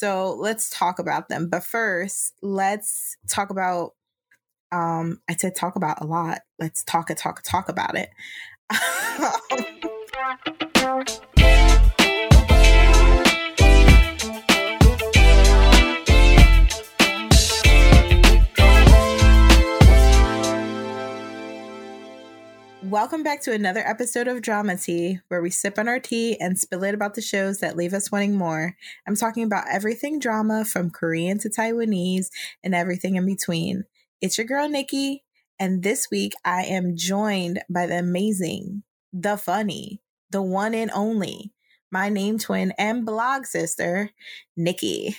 So let's talk about them. But first, let's talk about um I said talk about a lot. Let's talk a talk talk about it. Welcome back to another episode of Drama Tea, where we sip on our tea and spill it about the shows that leave us wanting more. I'm talking about everything drama from Korean to Taiwanese and everything in between. It's your girl, Nikki, and this week I am joined by the amazing, the funny, the one and only, my name twin and blog sister, Nikki.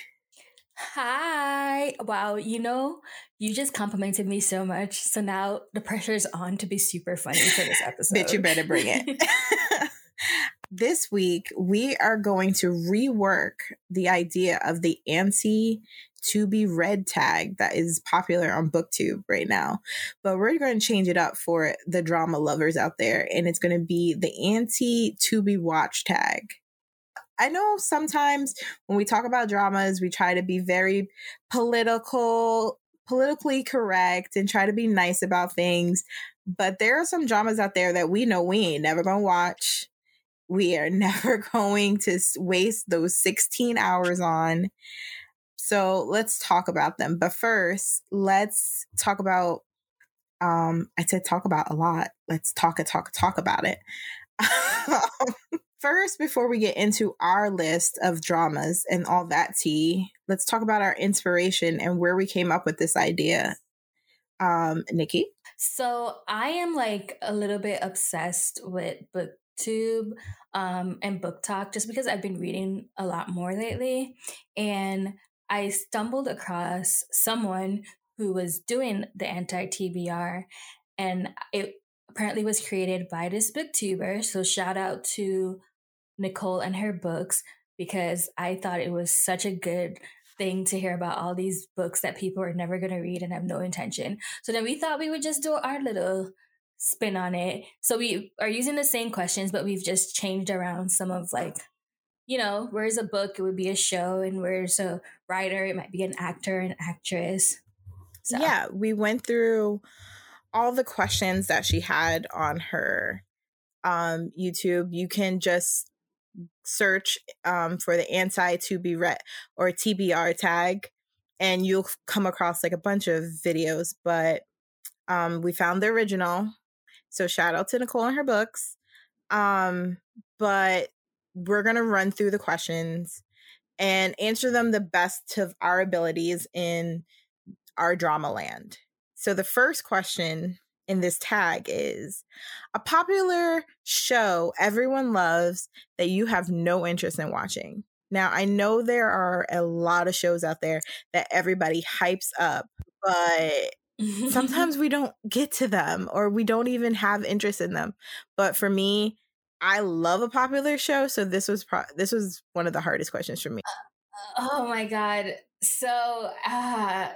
Hi. Wow, you know, you just complimented me so much. So now the pressure is on to be super funny for this episode. Bitch, you better bring it. this week, we are going to rework the idea of the anti to be read tag that is popular on booktube right now but we're going to change it up for the drama lovers out there and it's going to be the anti to be watch tag I know sometimes when we talk about dramas, we try to be very political, politically correct, and try to be nice about things. But there are some dramas out there that we know we ain't never gonna watch. We are never going to waste those 16 hours on. So let's talk about them. But first, let's talk about um I said talk about a lot. Let's talk a talk talk about it. First, before we get into our list of dramas and all that tea, let's talk about our inspiration and where we came up with this idea. Um, Nikki? So I am like a little bit obsessed with booktube um, and BookTok just because I've been reading a lot more lately. And I stumbled across someone who was doing the anti TBR and it apparently was created by this booktuber. So shout out to Nicole and her books because I thought it was such a good thing to hear about all these books that people are never going to read and have no intention. So then we thought we would just do our little spin on it. So we are using the same questions, but we've just changed around some of like, you know, where's a book? It would be a show, and where's a writer? It might be an actor, an actress. So. Yeah, we went through all the questions that she had on her um, YouTube. You can just search um, for the anti to be read or TBR tag, and you'll come across like a bunch of videos. But um, we found the original, so shout out to Nicole and her books. Um, but we're gonna run through the questions and answer them the best of our abilities in our drama land. So the first question in this tag is a popular show everyone loves that you have no interest in watching. Now, I know there are a lot of shows out there that everybody hypes up, but sometimes we don't get to them or we don't even have interest in them. But for me, I love a popular show, so this was pro- this was one of the hardest questions for me. Oh my god. So, uh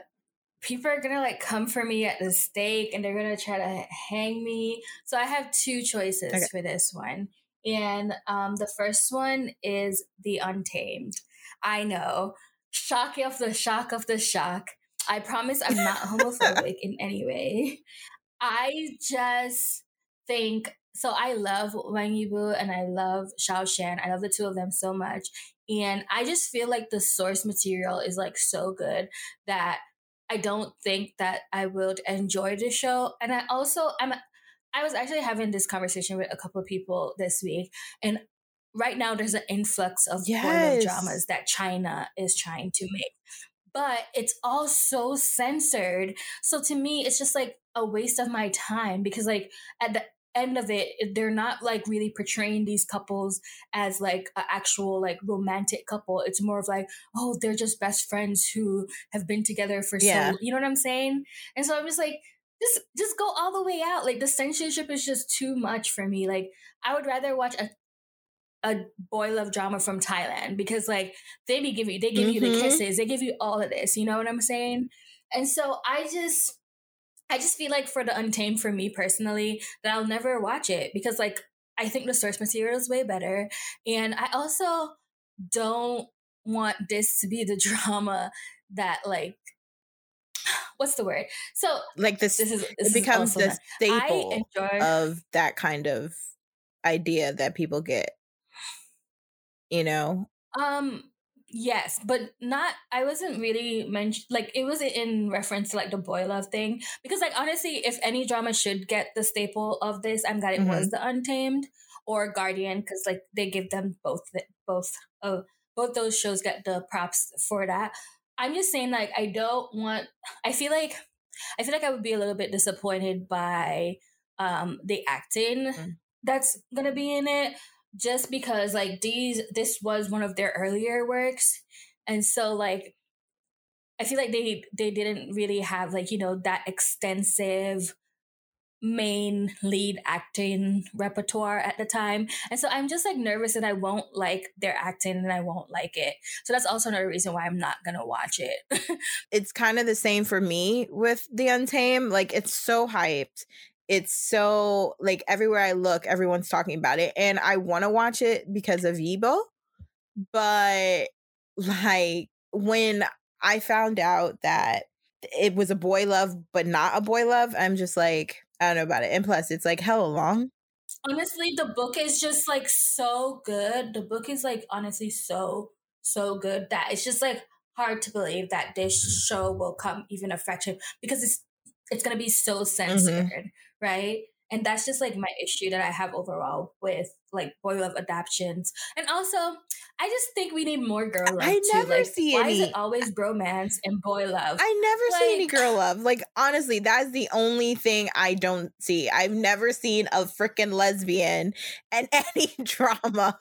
people are gonna like come for me at the stake and they're gonna try to hang me. So I have two choices okay. for this one. And um, the first one is The Untamed. I know. Shock of the shock of the shock. I promise I'm not homophobic in any way. I just think so I love Wang Yibo and I love Xiao Zhan. I love the two of them so much. And I just feel like the source material is like so good that I don't think that I would enjoy the show. And I also I'm I was actually having this conversation with a couple of people this week, and right now there's an influx of yes. dramas that China is trying to make. But it's all so censored. So to me, it's just like a waste of my time because like at the end of it they're not like really portraying these couples as like an actual like romantic couple it's more of like oh they're just best friends who have been together for yeah. so you know what i'm saying and so i'm just like just just go all the way out like the censorship is just too much for me like i would rather watch a a boy love drama from Thailand because like they be give you they give mm-hmm. you the kisses, they give you all of this, you know what I'm saying? And so I just I just feel like for the Untamed, for me personally, that I'll never watch it because like I think the source material is way better, and I also don't want this to be the drama that like what's the word? So like this, this is this it becomes the staple enjoy- of that kind of idea that people get. You know, um, yes, but not. I wasn't really mentioned. Like it was in reference to like the boy love thing because, like, honestly, if any drama should get the staple of this, I'm glad it mm-hmm. was the Untamed or Guardian because like they give them both both of both those shows get the props for that. I'm just saying, like, I don't want. I feel like, I feel like I would be a little bit disappointed by um the acting mm. that's gonna be in it, just because like these this was one of their earlier works, and so like I feel like they they didn't really have like you know that extensive main lead acting repertoire at the time. And so I'm just like nervous that I won't like their acting and I won't like it. So that's also another reason why I'm not to watch it. it's kind of the same for me with The Untamed. Like it's so hyped. It's so like everywhere I look, everyone's talking about it. And I want to watch it because of Yibo. But like when I found out that it was a boy love, but not a boy love, I'm just like, I don't know about it. And plus, it's like hella long. Honestly, the book is just like so good. The book is like honestly so so good that it's just like hard to believe that this show will come even affect him because it's it's gonna be so mm-hmm. censored, mm-hmm. Right? And that's just like my issue that I have overall with like boy love adaptations. And also, I just think we need more girl love. I never too. Like, see why any. is it always bromance and boy love? I never like, see any girl love. Like honestly, that's the only thing I don't see. I've never seen a freaking lesbian and any drama.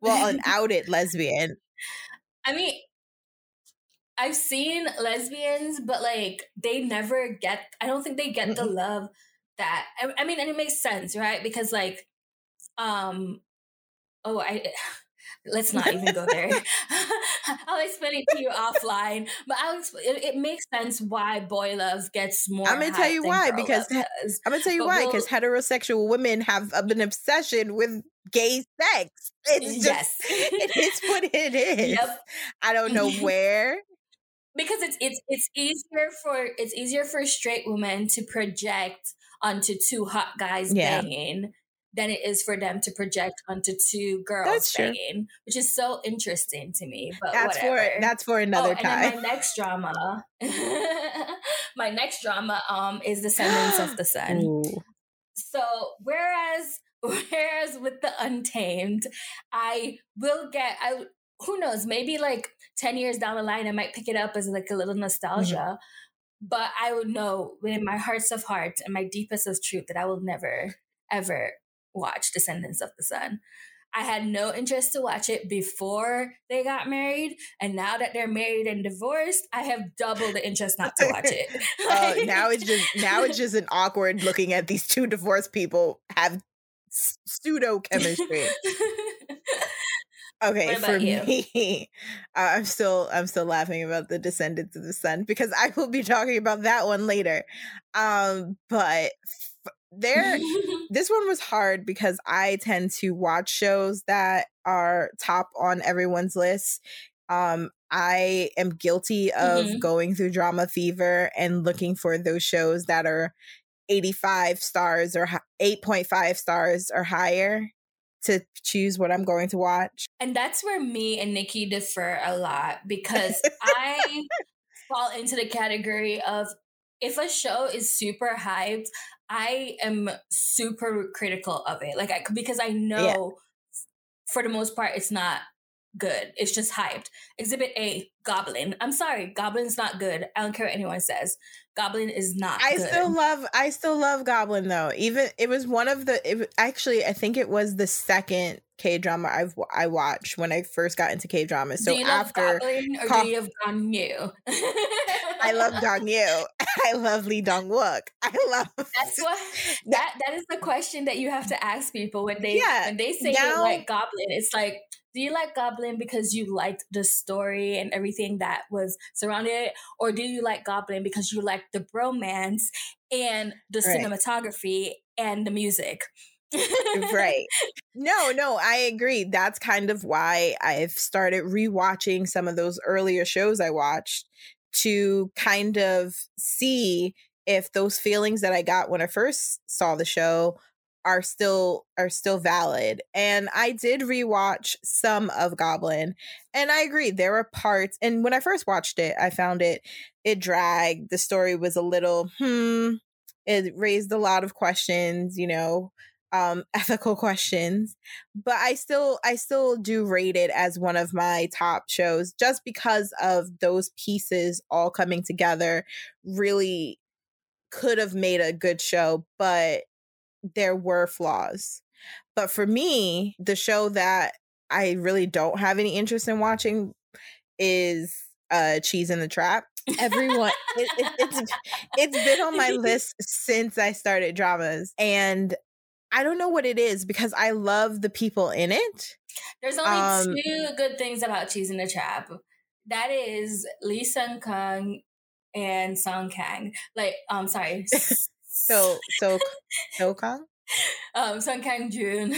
Well, an outed lesbian. I mean, I've seen lesbians, but like they never get. I don't think they get the love that. I, I mean, and it makes sense, right? Because like um, oh, I let's not even go there. I'll explain it to you offline. But I'll it, it, makes sense why boy love gets more. I'm gonna tell you why because I'm gonna tell you but why because we'll, heterosexual women have an obsession with gay sex. It's just yes. it is what it is. Yep. I don't know where. because it's it's it's easier for it's easier for straight women to project onto two hot guys yeah. banging than it is for them to project onto two girls banging, which is so interesting to me. But that's whatever. for that's for another oh, time. my next drama, my next drama, um, is Descendants of the Sun. Ooh. So whereas whereas with the Untamed, I will get I who knows maybe like 10 years down the line i might pick it up as like a little nostalgia mm-hmm. But i would know within my hearts of hearts and my deepest of truth that i will never ever watch Descendants of the Sun. I had no interest to watch it before they got married, and now that they're married and divorced, I have double the interest not to watch it. uh, now it's just now it's just an awkward looking at these two divorced people have pseudo chemistry. Okay, for you? me, uh, I'm still I'm still laughing about the Descendants of the Sun because I will be talking about that one later. Um, but there this one was hard because I tend to watch shows that are top on everyone's list. Um, I am guilty of mm-hmm. going through DramaFever and looking for those shows that are 85 stars or 8.5 stars or higher to choose what I'm going to watch. And that's where me and Nikki differ a lot because I fall into the category of if a show is super hyped, I am super critical of it. Like I because I know yeah. for the most part it's not good. It's just hyped. Exhibit A, Goblin. I'm sorry, Goblin's not good. I don't care what anyone says. Goblin is not. I good. still love. I still love Goblin though. Even it was one of the. It, actually, I think it was the second K drama I've I watched when I first got into K drama. So after Goblin or do you have Gong Yoo? I love Gong Yoo. I love Lee Dong Wook. I love. That's what that that is the question that you have to ask people when they yeah, when they say now, they like Goblin. It's like do you like Goblin because you liked the story and everything that was surrounding it? Or do you like Goblin because you like the bromance and the right. cinematography and the music? right. No, no, I agree. That's kind of why I've started rewatching some of those earlier shows I watched to kind of see if those feelings that I got when I first saw the show are still are still valid. And I did rewatch some of Goblin and I agree there were parts and when I first watched it I found it it dragged. The story was a little hmm it raised a lot of questions, you know, um ethical questions but i still i still do rate it as one of my top shows just because of those pieces all coming together really could have made a good show but there were flaws but for me the show that i really don't have any interest in watching is uh cheese in the trap everyone it, it, it's it's been on my list since i started dramas and I don't know what it is because I love the people in it. There's only um, two good things about Cheese in the Trap. That is Lee Sung Kyung and Song Kang. Like, I'm um, sorry. so, so, So Kang? Um, Song Kang Jun.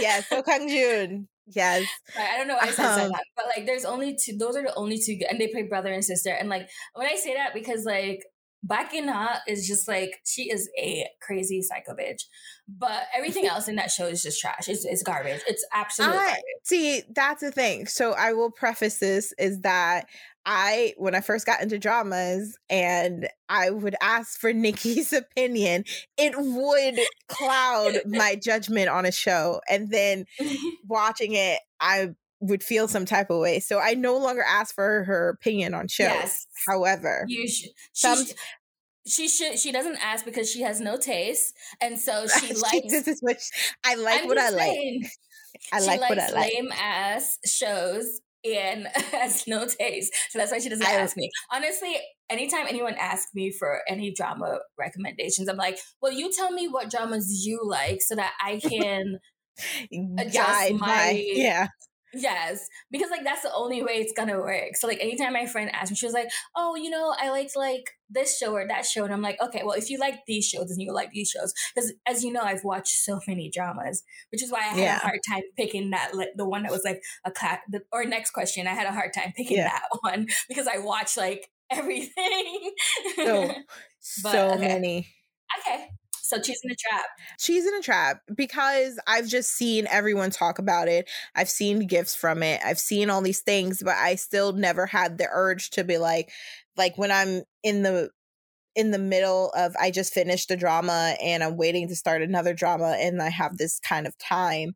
yes, Seo Kang Jun. Yes. I don't know why I said um, that, but like, there's only two. Those are the only two, and they play brother and sister. And like, when I say that, because like, Baek In-ha is just like she is a crazy psycho bitch, but everything else in that show is just trash. It's, it's garbage. It's absolutely I, garbage. See, that's the thing. So I will preface this is that I when I first got into dramas and I would ask for Nikki's opinion, it would cloud my judgment on a show. And then watching it, I would feel some type of way. So I no longer ask for her opinion on shows. Yes. However, you should. Some, she should she doesn't ask because she has no taste and so she likes this is what she, i like I'm what i saying, like i like what i like lame ass shows and has no taste so that's why she doesn't I, ask me. Honestly anytime anyone asks me for any drama recommendations i'm like well you tell me what dramas you like so that i can adjust my, my yeah Yes, because like that's the only way it's gonna work. So like anytime my friend asked me, she was like, "Oh, you know, I liked like this show or that show," and I'm like, "Okay, well, if you like these shows, then you like these shows." Because as you know, I've watched so many dramas, which is why I had yeah. a hard time picking that like the one that was like a cat. Or next question, I had a hard time picking yeah. that one because I watched like everything. so but, so okay. many. Okay, so cheese in a trap. Cheese in a trap because I've just seen everyone talk about it. I've seen gifts from it. I've seen all these things, but I still never had the urge to be like like when I'm in the in the middle of I just finished a drama and I'm waiting to start another drama and I have this kind of time.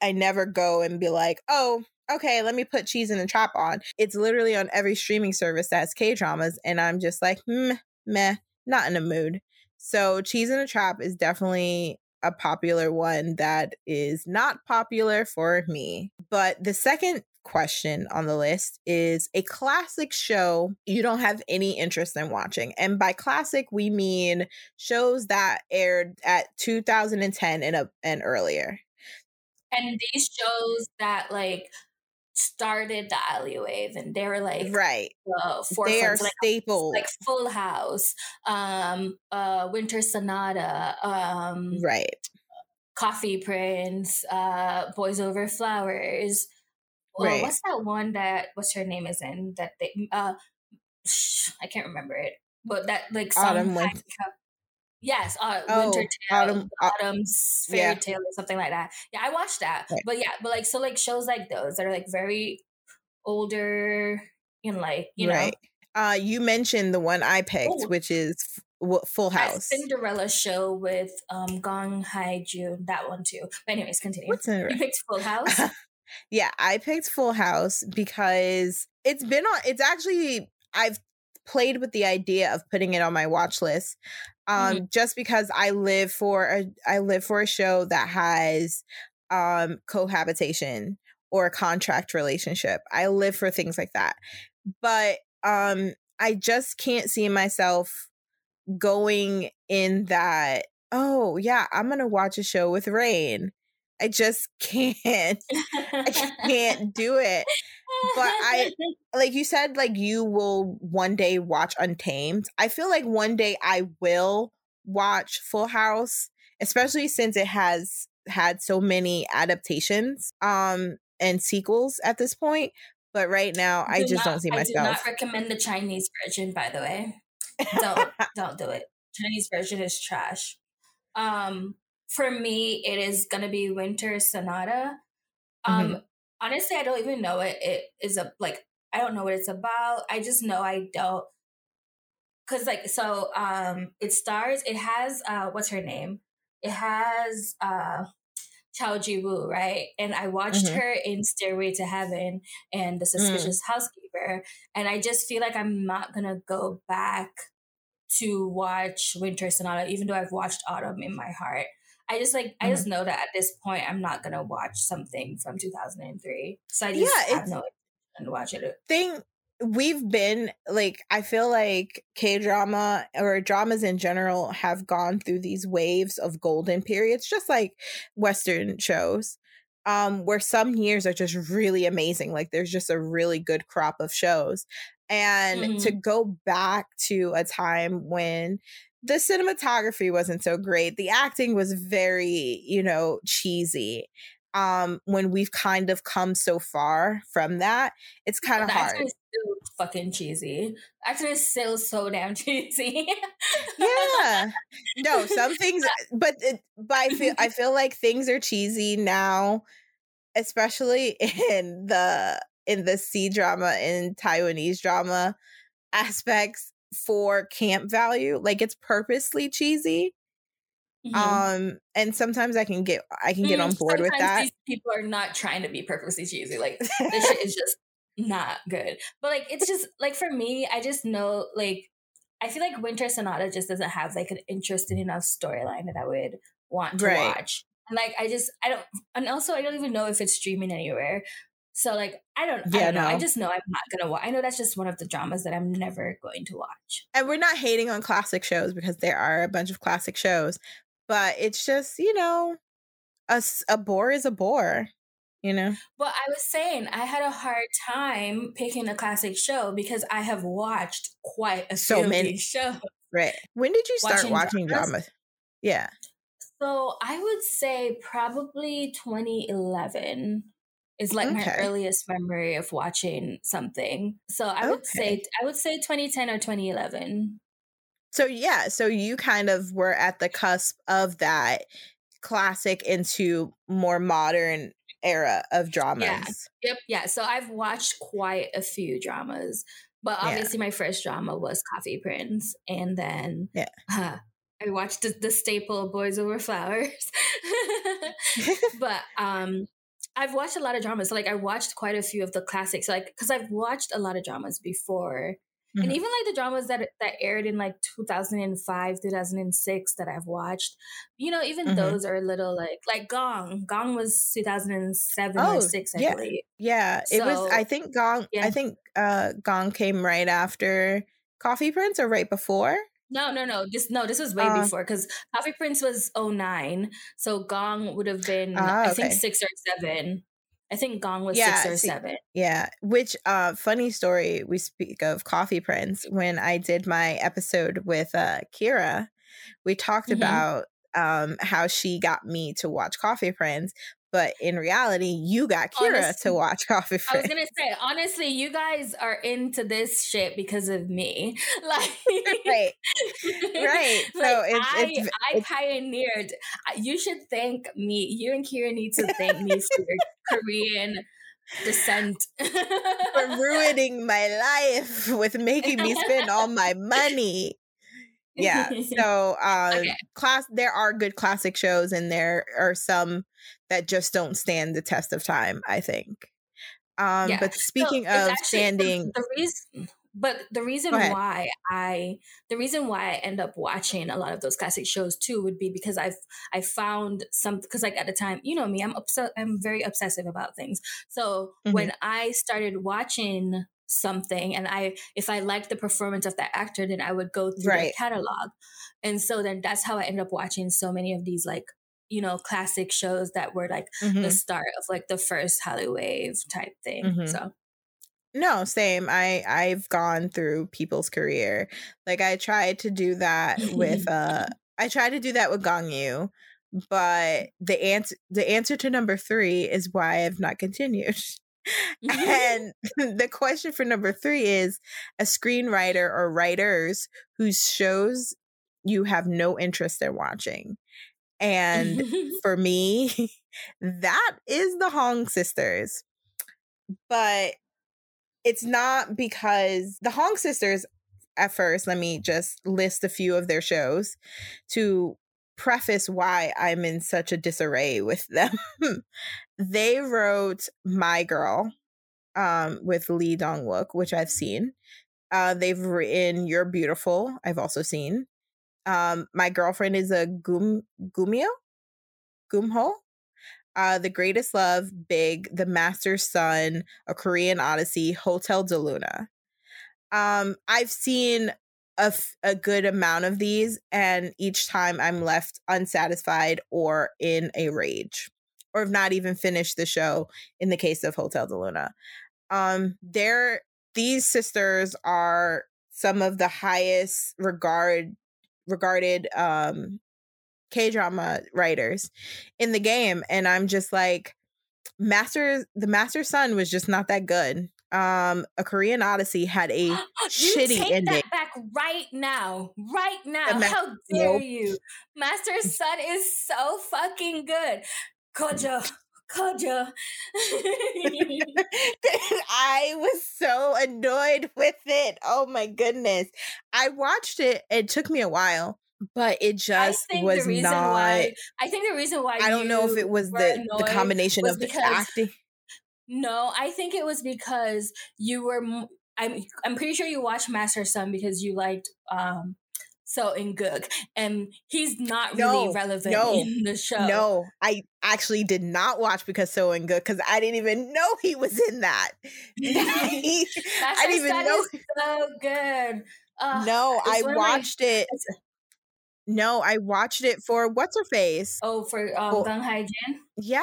I never go and be like, "Oh, okay, let me put cheese in a trap on." It's literally on every streaming service that has K dramas and I'm just like, "Hmm, meh, not in a mood." So, Cheese in a Trap is definitely a popular one that is not popular for me. But the second question on the list is a classic show you don't have any interest in watching. And by classic, we mean shows that aired at 2010 and, a, and earlier. And these shows that like started the Hallyu wave and they were like right. uh, they are like, staples. Like full house um uh winter sonata um right. Coffee prince uh boys over flowers. Right. what's that one that what's her name is in that they uh i can't remember it but that like autumn winter Yes, uh, oh, Winter Tale, Autumn, uh, Autumn's Fairy yeah. Tale, or something like that. Yeah, I watched that. Right. But yeah, but like so, like shows like those that are like very older and like you right. know. Uh, you mentioned the one I picked, Ooh. which is F- Full House. Cinderella show with um Gong Hae Jun. That one too. But anyways, continue. What's You picked Full House. yeah, I picked Full House because it's been on. It's actually I've played with the idea of putting it on my watch list um mm-hmm. just because I live for a I live for a show that has um cohabitation or a contract relationship. I live for things like that. But um I just can't see myself going in that oh yeah, I'm going to watch a show with Rain. I just can't. I can't do it. But I like you said like you will one day watch Untamed. I feel like one day I will watch Full House especially since it has had so many adaptations um and sequels at this point. But right now, I, I just not, don't see myself. I do not recommend the Chinese version, by the way. Don't don't do it. Chinese version is trash. Um, for me, it is gonna be Winter Sonata. Um, mm-hmm. Honestly, I don't even know it. It is a like I don't know what it's about. I just know I don't. Cause like so, um, it stars. It has uh, what's her name? It has uh, Choi Ji Woo, right? And I watched mm-hmm. her in Stairway to Heaven and The mm. Suspicious mm. Housekeeper, and I just feel like I'm not gonna go back to watch Winter Sonata, even though I've watched Autumn in my heart. I just like mm-hmm. I just know that at this point I'm not gonna watch something from 2003. So I just yeah, have no intention to watch it. Thing we've been like I feel like K drama or dramas in general have gone through these waves of golden periods, just like Western shows. Um, where some years are just really amazing. Like there's just a really good crop of shows. And mm-hmm. to go back to a time when the cinematography wasn't so great, the acting was very, you know, cheesy. Um, when we've kind of come so far from that, it's kind of hard. Still fucking cheesy. Actually, it's still so damn cheesy. yeah, no, some things, but it, but I feel I feel like things are cheesy now, especially in the in the C drama and Taiwanese drama aspects for camp value. Like it's purposely cheesy. Mm-hmm. Um, and sometimes I can get I can get mm, on board with that. people are not trying to be purposely cheesy. Like this shit is just not good. But like it's just like for me, I just know like I feel like Winter Sonata just doesn't have like an interesting enough storyline that I would want to right. watch. And like I just I don't and also I don't even know if it's streaming anywhere. So like I don't, yeah, I don't know. No. I just know I'm not gonna watch. I know that's just one of the dramas that I'm never going to watch. And we're not hating on classic shows because there are a bunch of classic shows, but it's just you know, a a bore is a bore. You know. Well, I was saying I had a hard time picking a classic show because I have watched quite a so many shows. Right. When did you start watching, watching dramas? dramas? Yeah. So I would say probably 2011 is like okay. my earliest memory of watching something. So I would say I would say 2010 or 2011. So yeah, so you kind of were at the cusp of that classic into more modern era of dramas. Yeah. Yep. Yeah. So I've watched quite a few dramas, but obviously yeah. my first drama was Coffee Prince, and then yeah. Uh, I watched the, the staple Boys Over Flowers. but um I've watched a lot of dramas. So like I watched quite a few of the classics, like because I've watched a lot of dramas before, mm-hmm. and even like the dramas that that aired in like 2005, 2006 that I've watched. You know, even mm-hmm. those are a little like like Gong. Gong was 2007 oh, or six, I yeah. believe. Yeah, it was. I think Gong. Yeah. I think uh Gong came right after Coffee Prince or right before. No, no, no. This no, this was way uh, before because Coffee Prince was 09. So Gong would have been uh, I think six or seven. I think Gong was yeah, six or see, seven. Yeah. Which uh funny story we speak of Coffee Prince when I did my episode with uh Kira, we talked mm-hmm. about um how she got me to watch Coffee Prince, but in reality, you got Kira honestly, to watch Coffee Prince. I was gonna say, honestly, you guys are into this shit because of me. Like, right, right. like so it's, I, it's, I it's, pioneered. You should thank me. You and Kira need to thank me for your Korean descent for ruining my life with making me spend all my money yeah so uh okay. class there are good classic shows and there are some that just don't stand the test of time i think um yeah. but speaking so of actually, standing the, the reason but the reason why i the reason why i end up watching a lot of those classic shows too would be because i've i found some because like at the time you know me i'm upset i'm very obsessive about things so mm-hmm. when i started watching something and i if i liked the performance of that actor then i would go through right. their catalog and so then that's how i ended up watching so many of these like you know classic shows that were like mm-hmm. the start of like the first Hollywood type thing mm-hmm. so no same i i've gone through people's career like i tried to do that with uh I tried to do that with Gong Yoo, but the answer the answer to number three is why I've not continued. and the question for number three is a screenwriter or writers whose shows you have no interest in watching. And for me, that is the Hong sisters. But it's not because the Hong sisters, at first, let me just list a few of their shows to preface why I'm in such a disarray with them. they wrote My Girl um, with Lee Dong Wook, which I've seen. Uh, they've written You're Beautiful, I've also seen. Um, my girlfriend is a gum gumio, gumho. Uh, the Greatest Love, Big, The Master's Son, A Korean Odyssey, Hotel del Luna. Um, I've seen a, f- a good amount of these, and each time I'm left unsatisfied or in a rage, or have not even finished the show. In the case of Hotel del Luna, um, these sisters are some of the highest regard regarded um K drama writers in the game, and I'm just like, Master the Master Sun was just not that good. Um, a Korean Odyssey had a shitty take ending. That back right now, right now. How dare nope. you? Master Sun is so fucking good. Kojo, Kaja. I was so annoyed with it. Oh my goodness. I watched it. It took me a while, but it just was not. Why, I think the reason why I don't know if it was the, the combination of the acting. No, I think it was because you were. I'm I'm pretty sure you watched Master Sun because you liked um Seo In Guk, and he's not really no, relevant no, in the show. No, I actually did not watch because Seo In Guk because I didn't even know he was in that. I didn't even know. so good. Uh, no, I watched my, it. No, I watched it for what's her face. Oh, for um, Gong Hyo Jin. Yeah,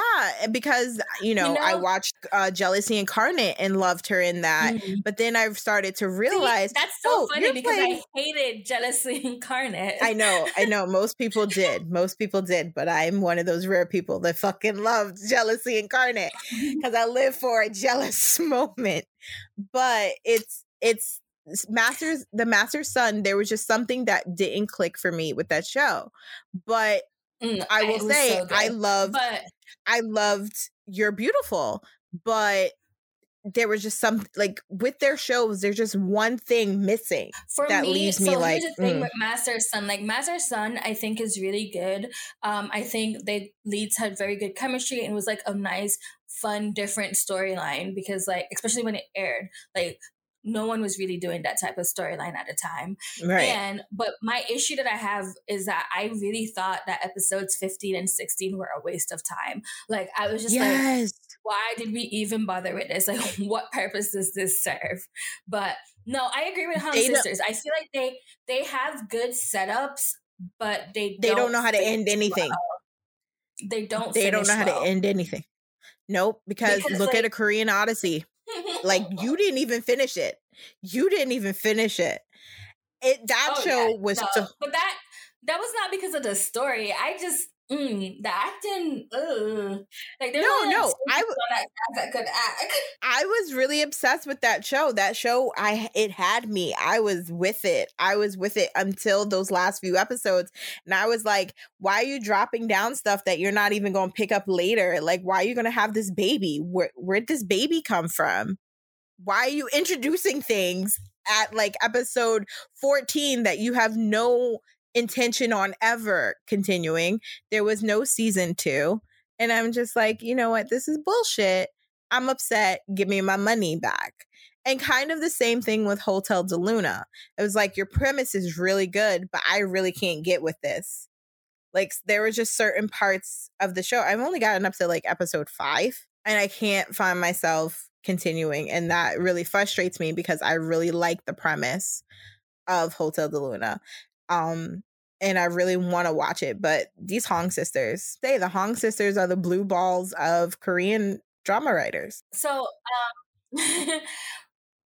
because you know, you know, I watched uh, Jealousy Incarnate and loved her in that, mm-hmm. but then I've started to realize See, that's so oh, funny because playing... I hated Jealousy Incarnate. I know, I know. Most people did. Most people did, but I'm one of those rare people that fucking loved Jealousy Incarnate because I live for a jealous moment. But it's it's Masters, the Master's Son, there was just something that didn't click for me with that show. But mm, I will say, so I loved, but- I loved You're Beautiful, but there was just some like with their shows there's just one thing missing for that me, leaves me so like here's the thing mm. with master sun like master Son, i think is really good um i think they leads had very good chemistry and was like a nice fun different storyline because like especially when it aired like no one was really doing that type of storyline at the time. Right. And but my issue that I have is that I really thought that episodes 15 and 16 were a waste of time. Like I was just yes. like why did we even bother with this? Like what purpose does this serve? But no, I agree with Hong Sisters. I feel like they they have good setups, but they they don't, don't know how to end anything. Well. They don't. They don't know well. how to end anything. Nope. Because, because look like, at a Korean Odyssey like you didn't even finish it. You didn't even finish it. It that oh, show yeah, was no. so But that that was not because of the story. I just Mm, the acting, ugh. like no, no. I was that, that could act. I was really obsessed with that show. That show, I it had me. I was with it. I was with it until those last few episodes, and I was like, "Why are you dropping down stuff that you're not even going to pick up later? Like, why are you going to have this baby? Where where'd this baby come from? Why are you introducing things at like episode 14 that you have no intention on ever continuing. There was no season two. And I'm just like, you know what? This is bullshit. I'm upset. Give me my money back. And kind of the same thing with Hotel del Luna. It was like, your premise is really good, but I really can't get with this. Like, there were just certain parts of the show. I've only gotten up to like episode five, and I can't find myself continuing. And that really frustrates me because I really like the premise of Hotel del Luna. Um, and I really want to watch it. But these Hong sisters, they the Hong sisters are the blue balls of Korean drama writers. So um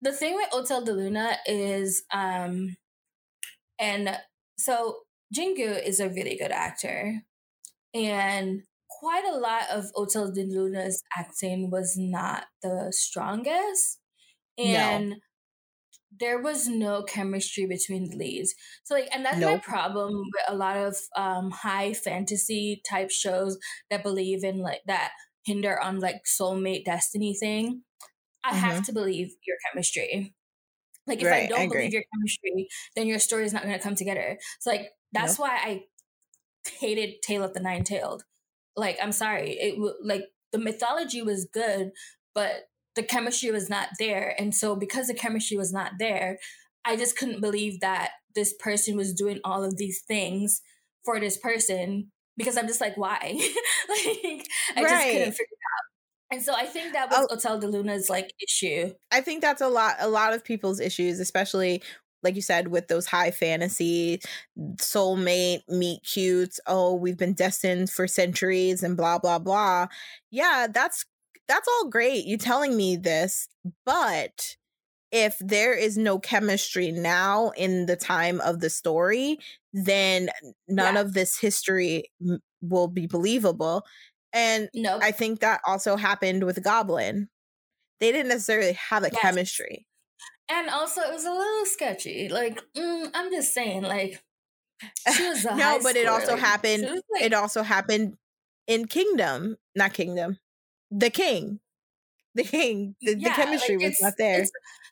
the thing with Hotel del Luna is um and so Jingu is a really good actor, and quite a lot of Hotel del Luna's acting was not the strongest, and. No. There was no chemistry between the leads. So like and that's nope. my problem with a lot of um high fantasy type shows that believe in like that hinder on like soulmate destiny thing. I mm-hmm. have to believe your chemistry. Like if right, I don't I believe your chemistry, then your story is not going to come together. So like that's nope. why I hated Tale of the Nine Tailed. Like I'm sorry, it like the mythology was good, but the chemistry was not there, and so because the chemistry was not there, I just couldn't believe that this person was doing all of these things for this person because I'm just like, why? like I right. just couldn't figure it out. And so I think that was oh, Hotel del Luna's like issue. I think that's a lot a lot of people's issues, especially like you said with those high fantasy soulmate meet cutes oh we've been destined for centuries and blah blah blah yeah that's that's all great you telling me this but if there is no chemistry now in the time of the story then none yeah. of this history will be believable and no, I think that also happened with Goblin. They didn't necessarily have a yes. chemistry. And also, it was a little sketchy. Like, mm, I'm just saying, like, she was no, but it also like, happened. Like, it also happened in Kingdom, not Kingdom, the King, the King. The, yeah, the chemistry like, was not there.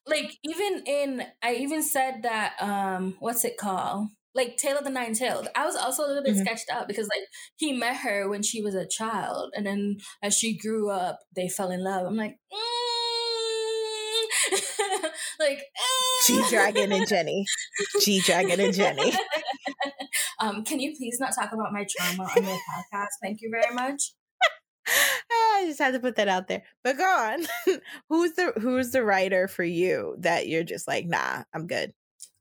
Like even in, I even said that. um What's it called? like Tale of the Nine Tailed. I was also a little bit mm-hmm. sketched out because like he met her when she was a child, and then as she grew up, they fell in love. I'm like, mm. like G Dragon and Jennie, G Dragon and Jennie. um, can you please not talk about my trauma on your podcast? Thank you very much. I just had to put that out there. But go on. who's the who's the writer for you that you're just like, nah, I'm good.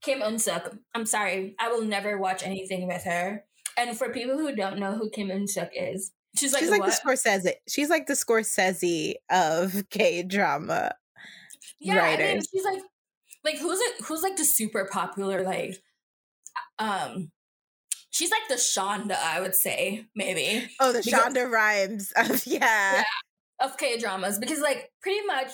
Kim Eun Suk. I'm sorry, I will never watch anything with her. And for people who don't know who Kim Eun Suk is, she's like, she's like the Scorsese. She's like the Scorsese of K drama yeah, writers. I mean, she's like, like who's it? Who's like the super popular like, um, she's like the Shonda, I would say maybe. Oh, the because, Shonda Rhimes of yeah. yeah of K dramas because like pretty much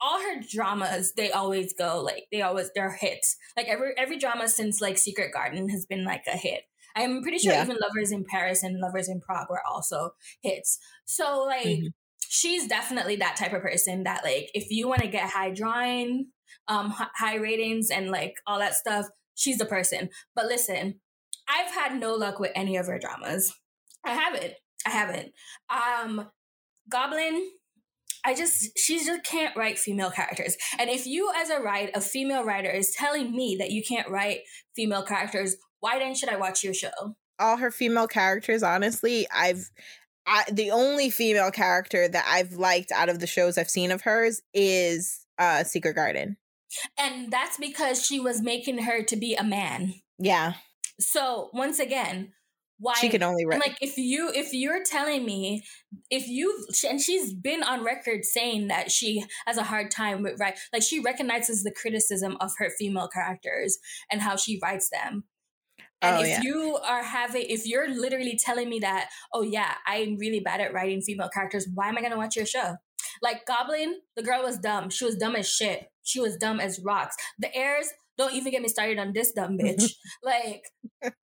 all her dramas they always go like they always they're hits like every every drama since like secret garden has been like a hit i'm pretty sure yeah. even lovers in paris and lovers in prague were also hits so like mm-hmm. she's definitely that type of person that like if you want to get high drawing um high ratings and like all that stuff she's the person but listen i've had no luck with any of her dramas i haven't i haven't um goblin I just she just can't write female characters. And if you as a write a female writer is telling me that you can't write female characters, why then should I watch your show? All her female characters, honestly, I've I, the only female character that I've liked out of the shows I've seen of hers is uh Secret Garden. And that's because she was making her to be a man. Yeah. So once again, why she can only write. like if you if you're telling me if you've and she's been on record saying that she has a hard time with right like she recognizes the criticism of her female characters and how she writes them. And oh, if yeah. you are having if you're literally telling me that oh yeah i'm really bad at writing female characters why am i gonna watch your show? Like goblin the girl was dumb. She was dumb as shit. She was dumb as rocks. The heirs don't even get me started on this dumb bitch. like,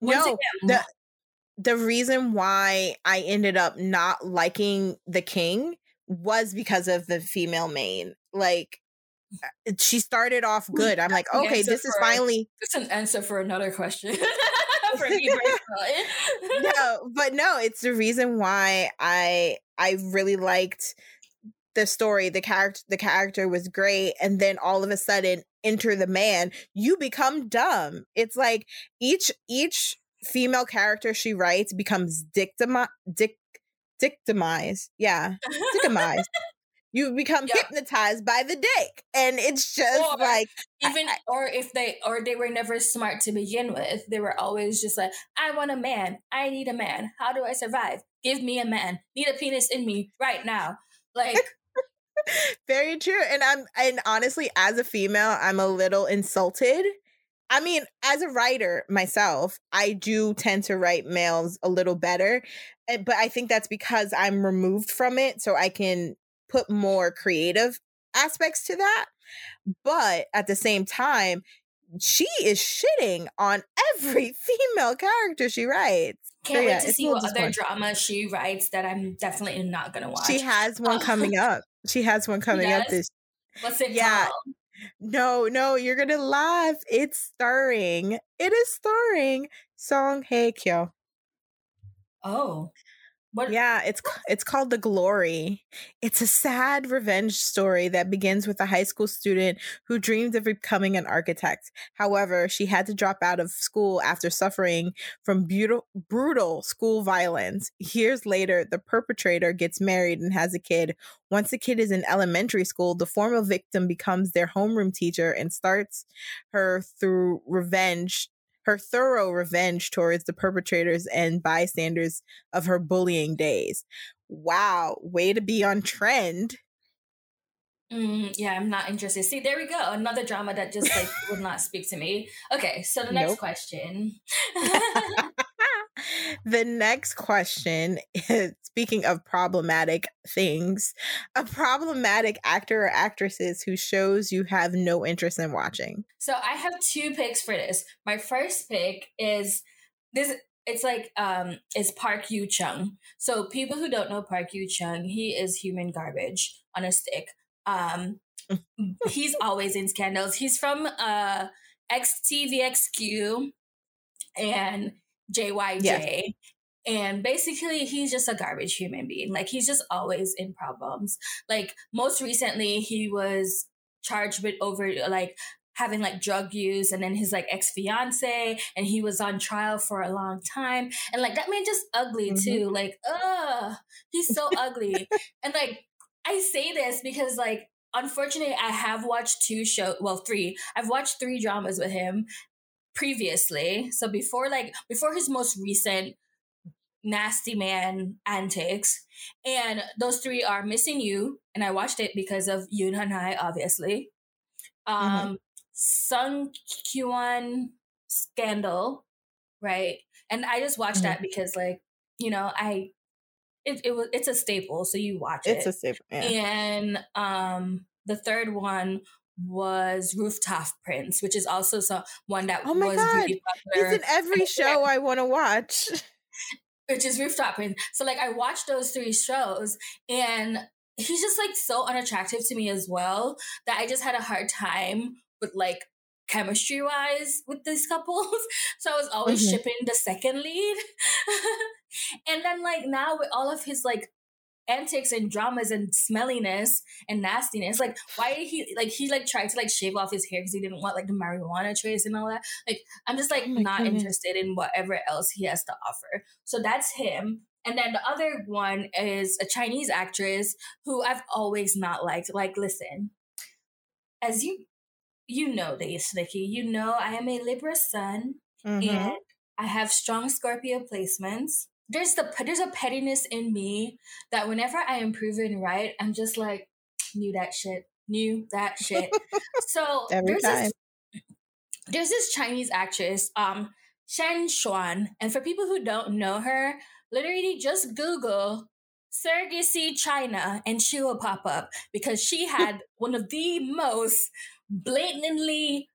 no, again, the the reason why I ended up not liking the king was because of the female main. Like, uh, she started off good. I'm like, okay, this is finally. It's an answer for another question. for me no, but no, it's the reason why I I really liked the story the character the character was great and then all of a sudden enter the man you become dumb. It's like each each female character she writes becomes dictimi- dic- dictimized. Yeah dictimized. You become yep. hypnotized by the dick and it's just or like even I, or if they or they were never smart to begin with they were always just like i want a man. I need a man. How do i survive? Give me a man. Need a penis in me right now. Like Very true. And I'm and honestly, as a female, I'm a little insulted I mean, as a writer myself, I do tend to write males a little better, but I think that's because I'm removed from it, so I can put more creative aspects to that. But at the same time, she is shitting on every female character she writes. Can't so, yeah, wait to see what other drama she writes that I'm definitely not gonna watch. She has one coming up. She has one coming up this. What's it yeah. called? No, no, you're gonna laugh. It's starring. It is starring Song Hye Kyo. Oh, what? Yeah, it's it's called The Glory. It's a sad revenge story that begins with a high school student who dreamed of becoming an architect. However, she had to drop out of school after suffering from brutal, brutal school violence. Years later, the perpetrator gets married and has a kid. Once the kid is in elementary school, the former victim becomes their homeroom teacher and starts her through revenge her thorough revenge towards the perpetrators and bystanders of her bullying days. Wow, way to be on trend. Mm, yeah, I'm not interested. See, there we go. Another drama that just like would not speak to me. Okay, so the next nope. question. the next question is speaking of problematic things, a problematic actor or actresses who shows you have no interest in watching. So I have two picks for this. My first pick is this it's like um it's Park Yoo Chun. So people who don't know Park Yoo Chun, he is human garbage on a stick. Um he's always in scandals. He's from uh XTVXQ and JYJ. Yes. And basically, he's just a garbage human being. Like, he's just always in problems. Like, most recently, he was charged with over, like, having like drug use and then his like ex fiance and he was on trial for a long time and like that man just ugly mm-hmm. too like ugh he's so ugly and like I say this because like unfortunately I have watched two show well three I've watched three dramas with him previously. So before like before his most recent nasty man antics. And those three are Missing You, and I watched it because of Yoon Eun Hye, obviously. Um mm-hmm. Sung Kyuan Scandal, right? And I just watched mm-hmm. that because like, you know, I it, it was it's a staple, so you watch it's it. It's a staple. Yeah. And um the third one was Rooftop Prince, which is also some one that oh my was God. really popular. He's in every show I want to watch. Which is Rooftop Prince. So like I watched those three shows and he's just like so unattractive to me as well that I just had a hard time with like chemistry wise with these couples. So I was always mm-hmm. shipping the second lead. and then like now with all of his like antics and dramas and smelliness and nastiness. Like, why did he like he like tried to like shave off his hair because he didn't want like the marijuana trace and all that. Like, I'm just like oh not goodness. interested in whatever else he has to offer. So that's him. And then the other one is a Chinese actress who I've always not liked. Like, listen, as you you know this, Nikki, you know I am a Libra sun mm-hmm. and I have strong Scorpio placements there's the there's a pettiness in me that whenever I am proven right, I'm just like knew that shit, knew that shit. so there's time. This, there's this Chinese actress, um, Zheng Shuang, and for people who don't know her, literally just Google surrogacy China and she will pop up because she had one of the most blatantly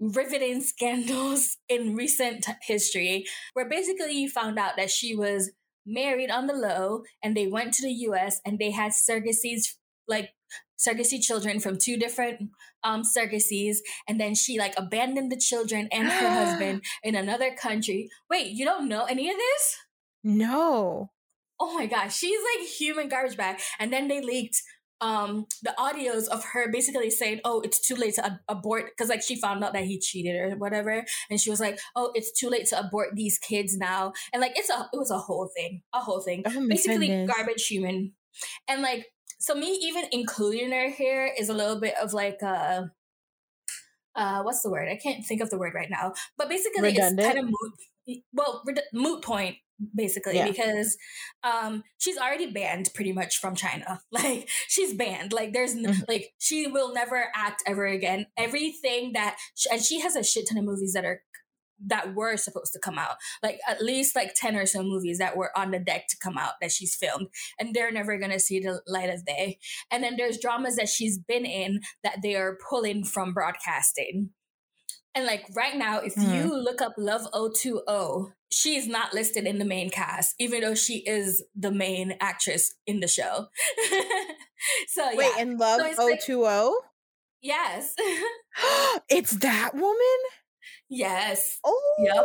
riveting scandals in recent history where basically you found out that she was married on the low and they went to the US and they had surrogacies like surrogacy children from two different um surrogacies and then she like abandoned the children and her husband in another country. Wait, you don't know any of this? No. Oh my gosh, she's like human garbage bag. And then they leaked um the audios of her basically saying oh it's too late to ab- abort because like she found out that he cheated or whatever. And she was like oh it's too late to abort these kids now. And like it's a it was a whole thing a whole thing. Oh basically goodness. garbage human. And like so me even including her here is a little bit of like uh uh what's the word? I can't think of the word right now. But basically Redundant. it's kind of moot well moot point basically yeah. because um she's already banned pretty much from China. Like she's banned. Like there's mm-hmm. like she will never act ever again. Everything that and she has a shit ton of movies that are that were supposed to come out. Like at least like 10 or so movies that were on the deck to come out that she's filmed and they're never going to see the light of day. And then there's dramas that she's been in that they are pulling from broadcasting. And like right now, if mm. you look up Love 020, she's not listed in the main cast, even though she is the main actress in the show. so yeah. wait, yeah. in Love so 020? Like, yes. it's that woman? Yes. Oh. Yep.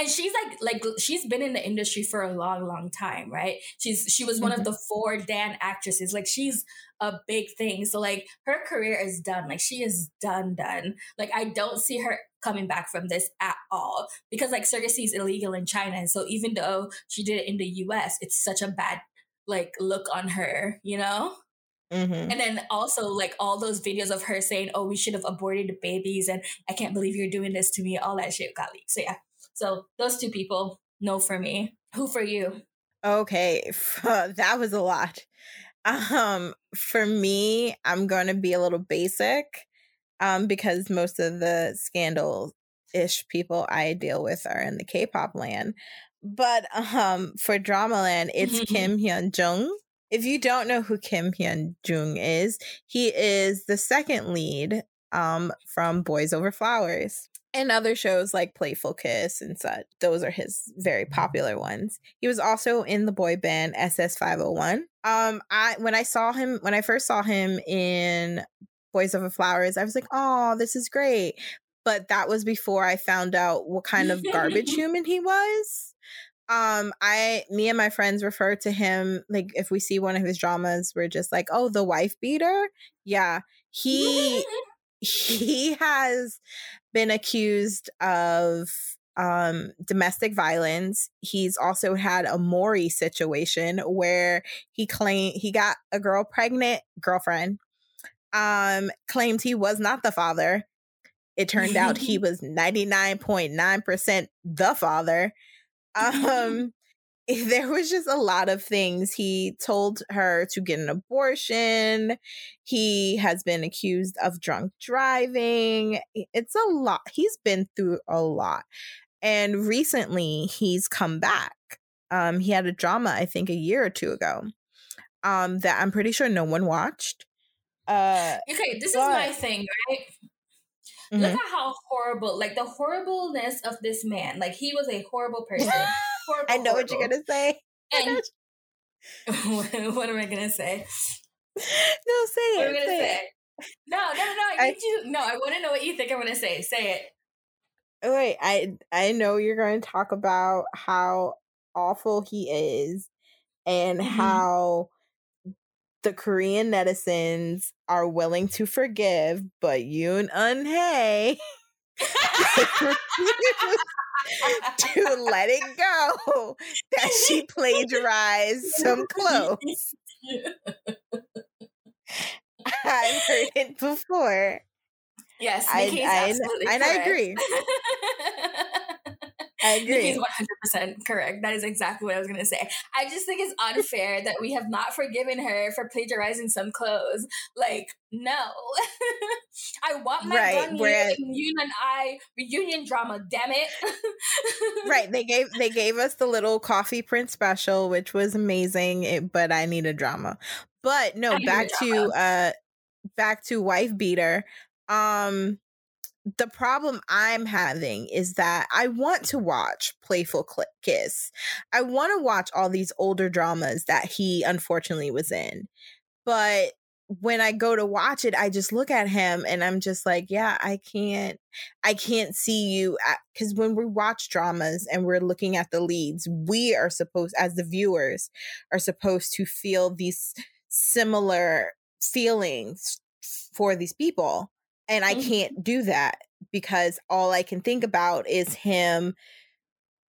And she's like like she's been in the industry for a long long time, right? She's she was one mm-hmm. of the four Dan actresses. Like she's a big thing. So like her career is done. Like she is done done. Like I don't see her coming back from this at all because like surrogacy is illegal in China. And so even though she did it in the US, it's such a bad like look on her, you know? Mm-hmm. And then also like all those videos of her saying, "Oh, we should have aborted the babies," and I can't believe you're doing this to me. All that shit got leaked. So yeah, so those two people, no for me. Who for you? Okay, that was a lot. Um, for me, I'm gonna be a little basic, um, because most of the scandal ish people I deal with are in the K-pop land. But um, for Dramaland, it's Kim Hyun Joong if you don't know who Kim Hyun Joong is, he is the second lead um, from Boys Over Flowers and other shows like Playful Kiss and such. Those are his very popular ones. He was also in the boy band SS501. Um, I when I saw him when I first saw him in Boys of Over Flowers, I was like, "Oh, this is great." But that was before I found out what kind of garbage human he was um i me and my friends refer to him like if we see one of his dramas we're just like oh the wife beater yeah he he has been accused of um domestic violence. He's also had a maury situation where he claimed he got a girl pregnant girlfriend um claimed he was not the father. It turned out he was 99.9% the father. Um there was just a lot of things. He told her to get an abortion. He has been accused of drunk driving. It's a lot. He's been through a lot. And recently he's come back. Um, he had a drama, I think, a year or two ago. Um, that I'm pretty sure no one watched. Uh, okay, this but, is my thing, right? Mm-hmm. Look at how horrible, like the horribleness of this man. Like he was a horrible person. horrible, I know horrible. what you're gonna say. And what am I gonna say? No, say it. What am I gonna say? say? No, no, no, no. I, I you. No, I want to know what you think I'm gonna say. Say it. Wait, I I know you're going to talk about how awful he is and mm-hmm. how the Korean netizens are willing to forgive, but Yoon Eun Hye to let it go that she plagiarized some clothes. I've heard it before. Yes, I, I, and I agree. I agree. He's 100% correct. That is exactly what I was going to say. I just think it's unfair that we have not forgiven her for plagiarizing some clothes. Like, no. I want my right, Whereas, Yoon and I reunion drama, damn it. right. They gave they gave us the little Coffee Prince special, which was amazing, it, eh, but I need a drama. But no, back to uh back to wife beater. Um the problem I'm having is that I want to watch Playful Kiss. I want to watch all these older dramas that he unfortunately was in. But when I go to watch it, I just look at him and I'm just like, yeah, I can't, I can't see you. Because when we watch dramas and we're looking at the leads, we are supposed, as the viewers, are supposed to feel these similar feelings for these people and I mm-hmm. can't do that because all I can think about is him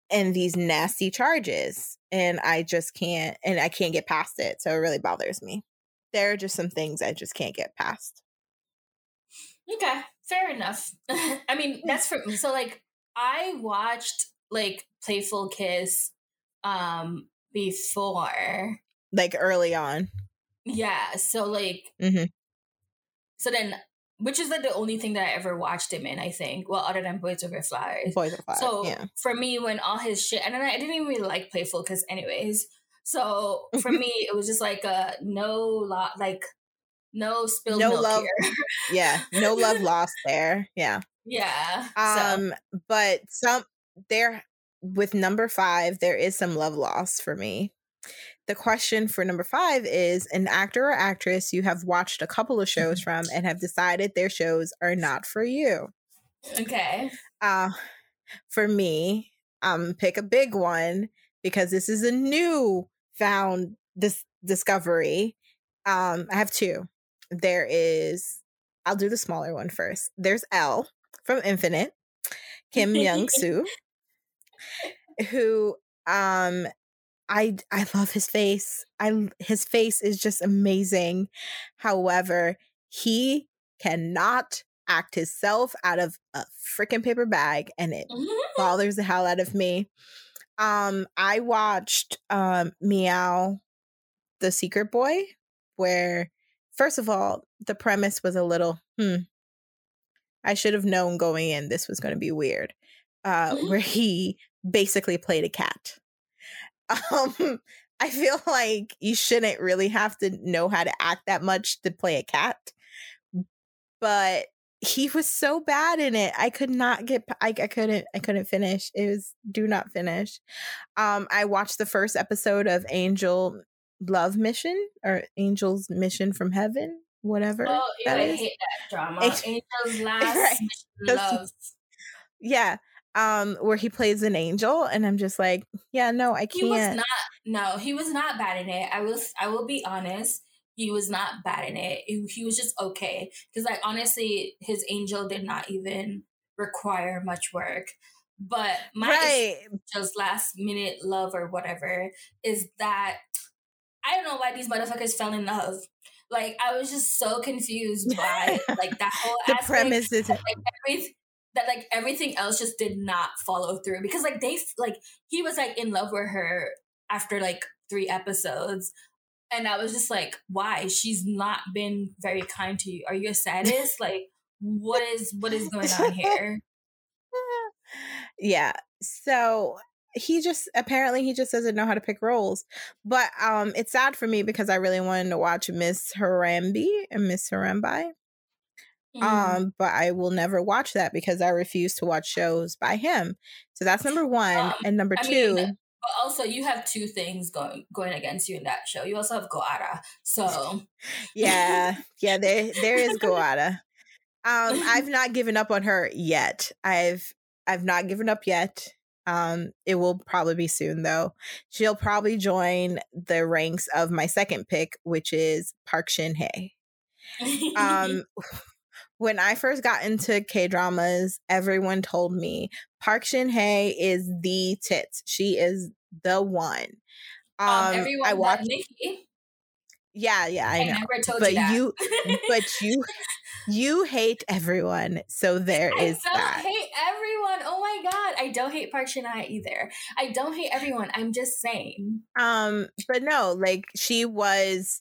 and these nasty charges. And I just can't, and I can't get past it. So it really bothers me. There are just some things I just can't get past. Okay, fair enough. I mean, that's for me. So, like, I watched like playful kiss um before like early on yeah so like mm-hmm. so then which is like the only thing that I ever watched him in, I think. Well, other than Boys Over Flowers. Boys Over Flowers. So yeah. for me, when all his shit, and then I didn't even really like Playful because, anyways. So for me, it was just like a no lot, like no spilled no milk love. here. yeah, no love lost there. Yeah. Yeah. Um, so. but some there with number five, there is some love lost for me. The question for number five is an actor or actress you have watched a couple of shows from and have decided their shows are not for you. Okay. Uh for me, um, pick a big one because this is a new found this discovery. Um, I have two. There is I'll do the smaller one first. There's L from Infinite, Kim Myung Soo, who um I I love his face. I his face is just amazing. However, he cannot act himself out of a freaking paper bag and it bothers the hell out of me. Um I watched um Meow the Secret Boy where first of all, the premise was a little hmm I should have known going in this was going to be weird. Uh where he basically played a cat. Um, I feel like you shouldn't really have to know how to act that much to play a cat. But he was so bad in it. I could not get I, I couldn't I couldn't finish. It was do not finish. Um I watched the first episode of Angel Love Mission or Angel's Mission from Heaven, whatever. Oh, yeah, I hate that drama. Angel's Last right. Love. Yeah um where he plays an angel and i'm just like yeah no i can't he was not no he was not bad in it. I was i will be honest he was not bad in it. He, he was just okay because like honestly his angel did not even require much work. But my right. just last minute love or whatever is that i don't know why these motherfuckers fell in love. Like I was just so confused by like that whole the premise is like, every, that like everything else just did not follow through because like they like he was like in love with her after like three episodes. And i was just like why? She's not been very kind to you. Are you a sadist? Like what is what is going on here? Yeah. So he just apparently he just doesn't know how to pick roles. But um it's sad for me because i really wanted to watch Miss Hammurabi and Miss Hammurabi Mm. Um, but I will never watch that because I refuse to watch shows by him. So that's number one. Um, and number I two. Mean, but also, you have two things going going against you in that show. You also have Go Ara. So yeah, yeah, there there is Go Ara. Um, I've not given up on her yet. I've I've not given up yet. Um, it will probably be soon though. She'll probably join the ranks of my second pick, which is Park Shin Hye. Um, when I first got into K dramas, everyone told me Park Shin Hye is the tits. She is the one. Um, um everyone I watched Nikki. Yeah, yeah, I, I know. Never told but you, you but you you hate everyone. So there I is don't that. hate everyone. Oh my god, I don't hate Park Shin Hye either. I don't hate everyone. I'm just saying. Um, but no, like she was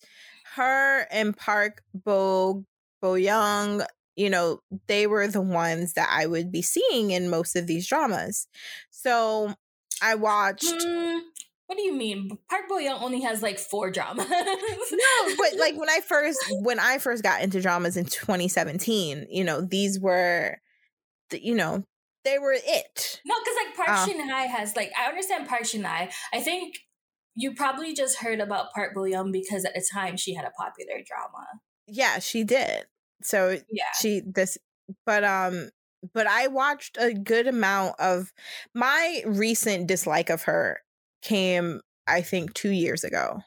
her and Park Bo Bo Young you know, they were the ones that I would be seeing in most of these dramas. So I watched. Mm, what do you mean? Park Bo Young only has like four dramas. no, but like when I first when I first got into dramas in 2017, you know, these were, the, you know, they were it. No, because like Park uh, Shin Hye has like I understand Park Shin Hye. I think you probably just heard about Park Bo Young because at the time she had a popular drama. Yeah, she did. So yeah. she this but um but I watched a good amount of my recent dislike of her came I think 2 years ago.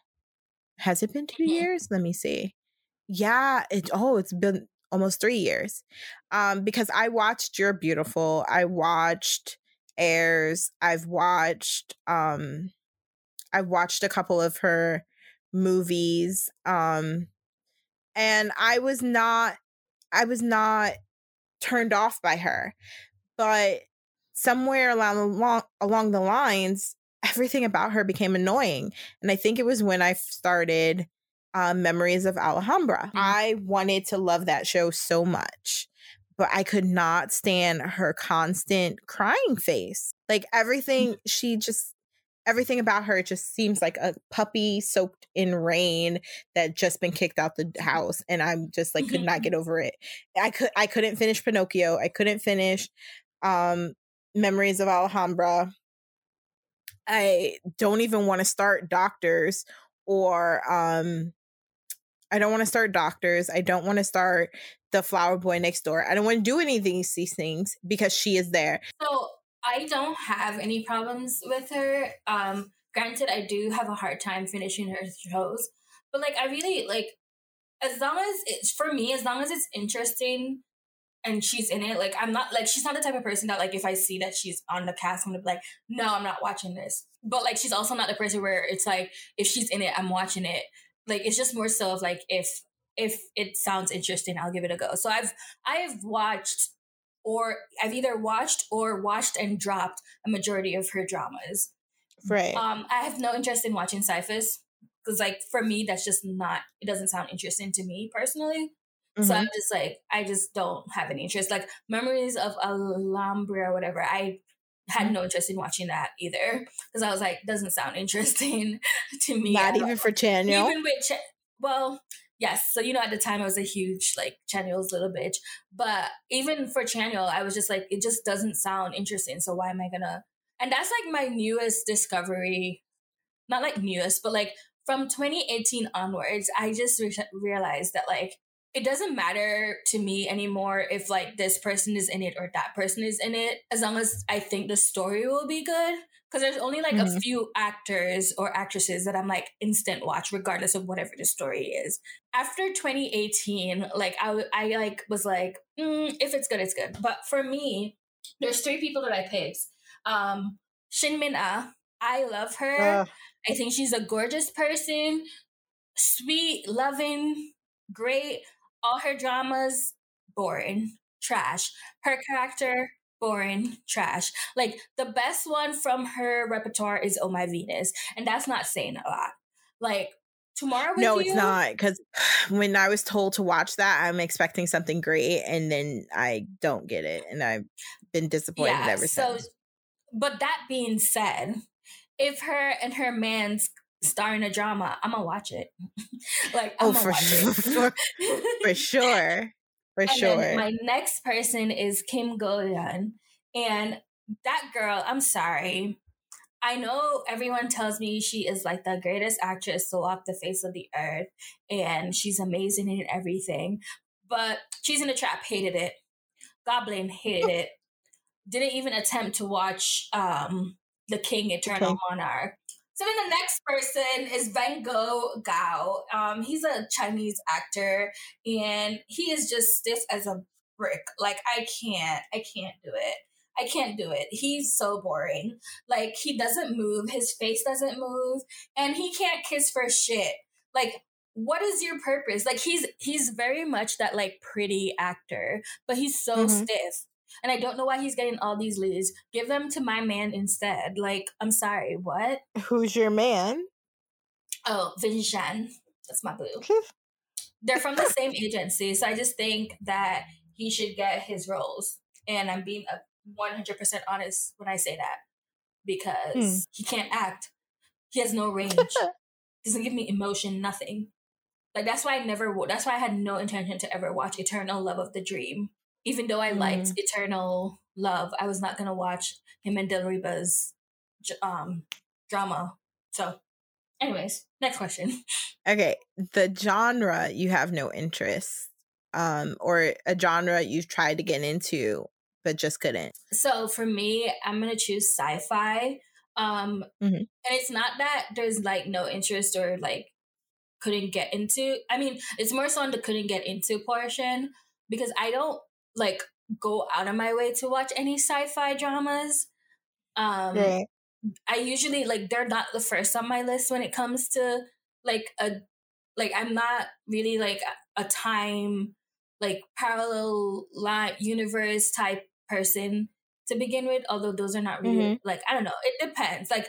Has it been 2 mm-hmm. years? Let me see. Yeah, it oh, it's been almost 3 years. Um because I watched You're Beautiful. I watched Heirs I've watched um I've watched a couple of her movies um and I was not I was not turned off by her. But somewhere along along, along the lines, everything about her became annoying. And I think it was when I started um, Memories of Alhambra. Mm-hmm. I wanted to love that show so much, but I could not stand her constant crying face. Like everything, mm-hmm. she just, everything about her just seems like a puppy soaked in rain that just been kicked out the house and i'm just like could not get over it i could i couldn't finish pinocchio i couldn't finish um memories of alhambra i don't even want to start doctors or um I don't want to start doctors. I don't want to start the flower boy next door. I don't want to do any of these, these things because she is there. So I don't have any problems with her. Um, granted, I do have a hard time finishing her shows, but like I really like as long as it's for me, as long as it's interesting and she's in it. Like I'm not like she's not the type of person that like if I see that she's on the cast, I'm gonna be like, no, I'm not watching this. But like she's also not the person where it's like if she's in it, I'm watching it like it's just more so of like if if it sounds interesting i'll give it a go so i've i've watched or i've either watched or watched and dropped a majority of her dramas right um i have no interest in watching Sisyphus because like for me that's just not it doesn't sound interesting to me personally mm-hmm. so i'm just like i just don't have any interest like memories of alhambra or whatever i had no interest in watching that either because I was like, doesn't sound interesting to me. Not even for Chanyeol. Even with Ch- well, yes. So you know, at the time I was a huge like Chanyeol's little bitch, but even for Chanyeol, I was just like, it just doesn't sound interesting. So why am I gonna? And that's like my newest discovery. Not like newest, but like from 2018 onwards, I just re- realized that like it doesn't matter to me anymore if like this person is in it or that person is in it as long as i think the story will be good because there's only like mm-hmm. a few actors or actresses that i'm like instant watch regardless of whatever the story is. After 2018 like i, I like was like mm, if it's good it's good. But for me there's three people that i picked. Um shin min ah i love her. Uh. i think she's a gorgeous person. Sweet loving great. All her dramas boring. Trash. Her character boring trash. Like the best one from her repertoire is oh my venus and that's not saying a lot. Like tomorrow no you, it's not because when i was told to watch that i'm expecting something great and then i don't get it and i've been disappointed yeah, ever so, since. but that being said if her and her man's starring a drama, I'm gonna watch it. like, I'm oh, for sure, for, for sure, for and sure. my next person is Kim Go-eun, and that girl. I'm sorry. I know everyone tells me she is like the greatest actress to walk the face of the earth, and she's amazing in everything. But Cheese in the Trap. Hated it. Goblin hated it. Didn't even attempt to watch um, The King Eternal okay. Monarch. So then the next person is Vengo Gao. Um, he's a Chinese actor and he is just stiff as a brick. Like I can't, I can't do it. I can't do it. He's so boring. Like he doesn't move, his face doesn't move, and he can't kiss for shit. Like what is your purpose? Like he's he's very much that like pretty actor, but he's so mm-hmm. stiff and I don't know why he's getting all these leads. Give them to my man instead. Like, I'm sorry, what? Who's your man? Oh, Vincent. That's my boo. They're from the same agency, so I just think that he should get his roles. And I'm being 100% honest when I say that because hmm. he can't act. He has no range. Doesn't give me emotion, nothing. Like that's why I never. That's why I had no intention to ever watch Eternal Love of the Dream even though I mm. liked Eternal Love, I was not gonna watch him and Dilraba's um, drama. So, anyways, next question. Okay, the genre you have no interest, um, or a genre you've tried to get into but just couldn't. So for me, I'm gonna choose sci-fi. Um, mm-hmm. and it's not that there's like no interest or like couldn't get into. I mean, it's more so on the couldn't get into portion because I don't like go out of my way to watch any sci-fi dramas. Um right. I usually like they're not the first on my list when it comes to like a like I'm not really like a, time like parallel line universe type person to begin with. Although those are not really mm-hmm. like I don't know. It depends. Like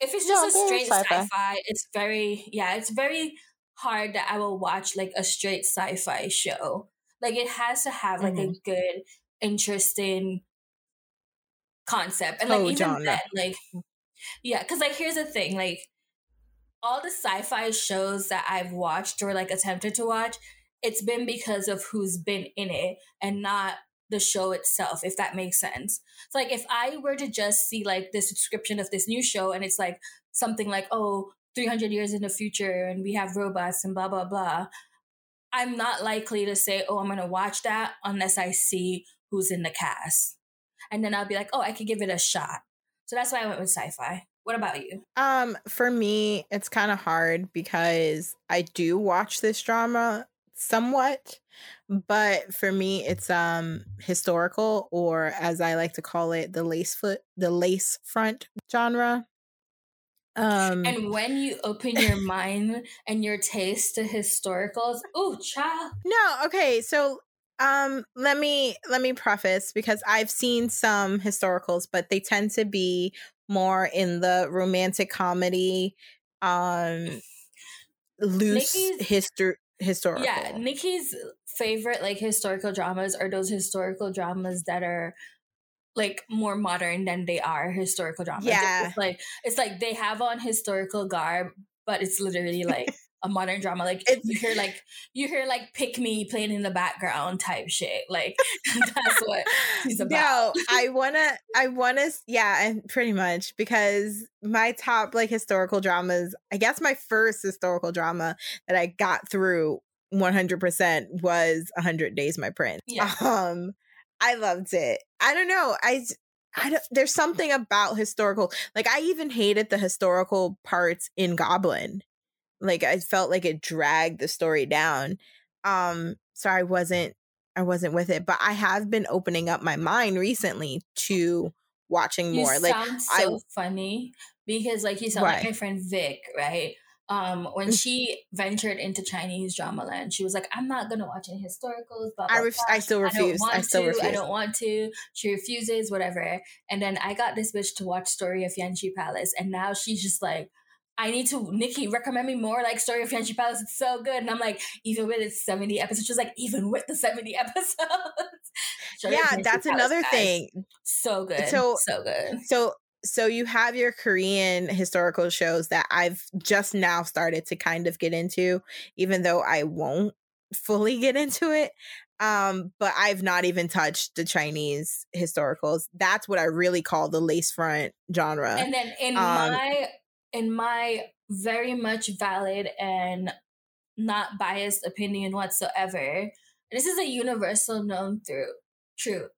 if it's just no, a straight sci-fi. sci-fi, it's very yeah, it's very hard that I will watch like a straight sci-fi show. Like it has to have like mm-hmm. a good, interesting concept, and like oh, even genre. then, like yeah, because like here's the thing, like all the sci-fi shows that I've watched or like attempted to watch, it's been because of who's been in it and not the show itself, if that makes sense. So like if I were to just see like the description of this new show and it's like something like, oh, 300 years in the future and we have robots and blah, blah, blah, I'm not likely to say, oh, I'm going to watch that unless I see who's in the cast. And then I'll be like, oh, I could give it a shot. So that's why I went with sci fi. What about you? Um, for me, it's kind of hard because I do watch this drama somewhat, but for me, it's um historical, or as I like to call it, the lace foot, the lace front genre. Um, and when you open your mind and your taste to historicals, oh, child. No, okay, so um let me let me preface because I've seen some historicals, but they tend to be more in the romantic comedy um loose history historical. Yeah, Nikki's favorite like historical dramas are those historical dramas that are like more modern than they are historical dramas. Yeah. It's like it's like they have on historical garb, but it's literally like a modern drama. Like it's, you hear like you hear like pick me playing in the background type shit. Like that's what he's about. No, I wanna I wanna yeah, and pretty much because my top like historical dramas, I guess my first historical drama that I got through 100% was 100 Days My Prince. Yeah. Um I loved it. I don't know. I I don't, there's something about historical like I even hated the historical parts in Goblin like I felt like it dragged the story down. Um, so I wasn't I wasn't with it, but I have been opening up my mind recently to watching more. You like sound so I, funny because like you sound like my friend Vic, right? Um, when mm. she ventured into Chinese drama land, she was like, "I'm not gonna watch any historicals." Blah, blah, I, ref- I still refuse. I, I still to, refuse. I don't want to. She refuses, whatever. And then I got this bitch to watch Story of Yanxi Palace, and now she's just like, I need to, Nikki, recommend me more like Story of Yanxi Palace. It's so good. And I'm like, even with its 70 episodes, she's like, even with the 70 episodes. yeah, that's Palace, another guys. thing. So good. So, so good. So, so you have your Korean historical shows that I've just now started to kind of get into, even though I won't fully get into it. Um, but I've not even touched the Chinese historicals. That's what I really call the lace front genre. And then in um, my in my very much valid and not biased opinion whatsoever, this is a universal known through true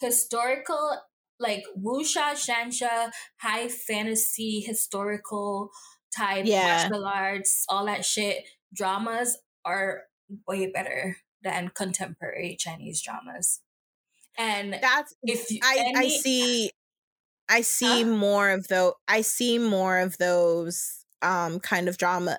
historical like wuxia xianxia high fantasy historical type yeah. martial arts all that shit dramas are way better than contemporary chinese dramas and that's if I, any, I see I see more of those. I see more of those um kind of drama,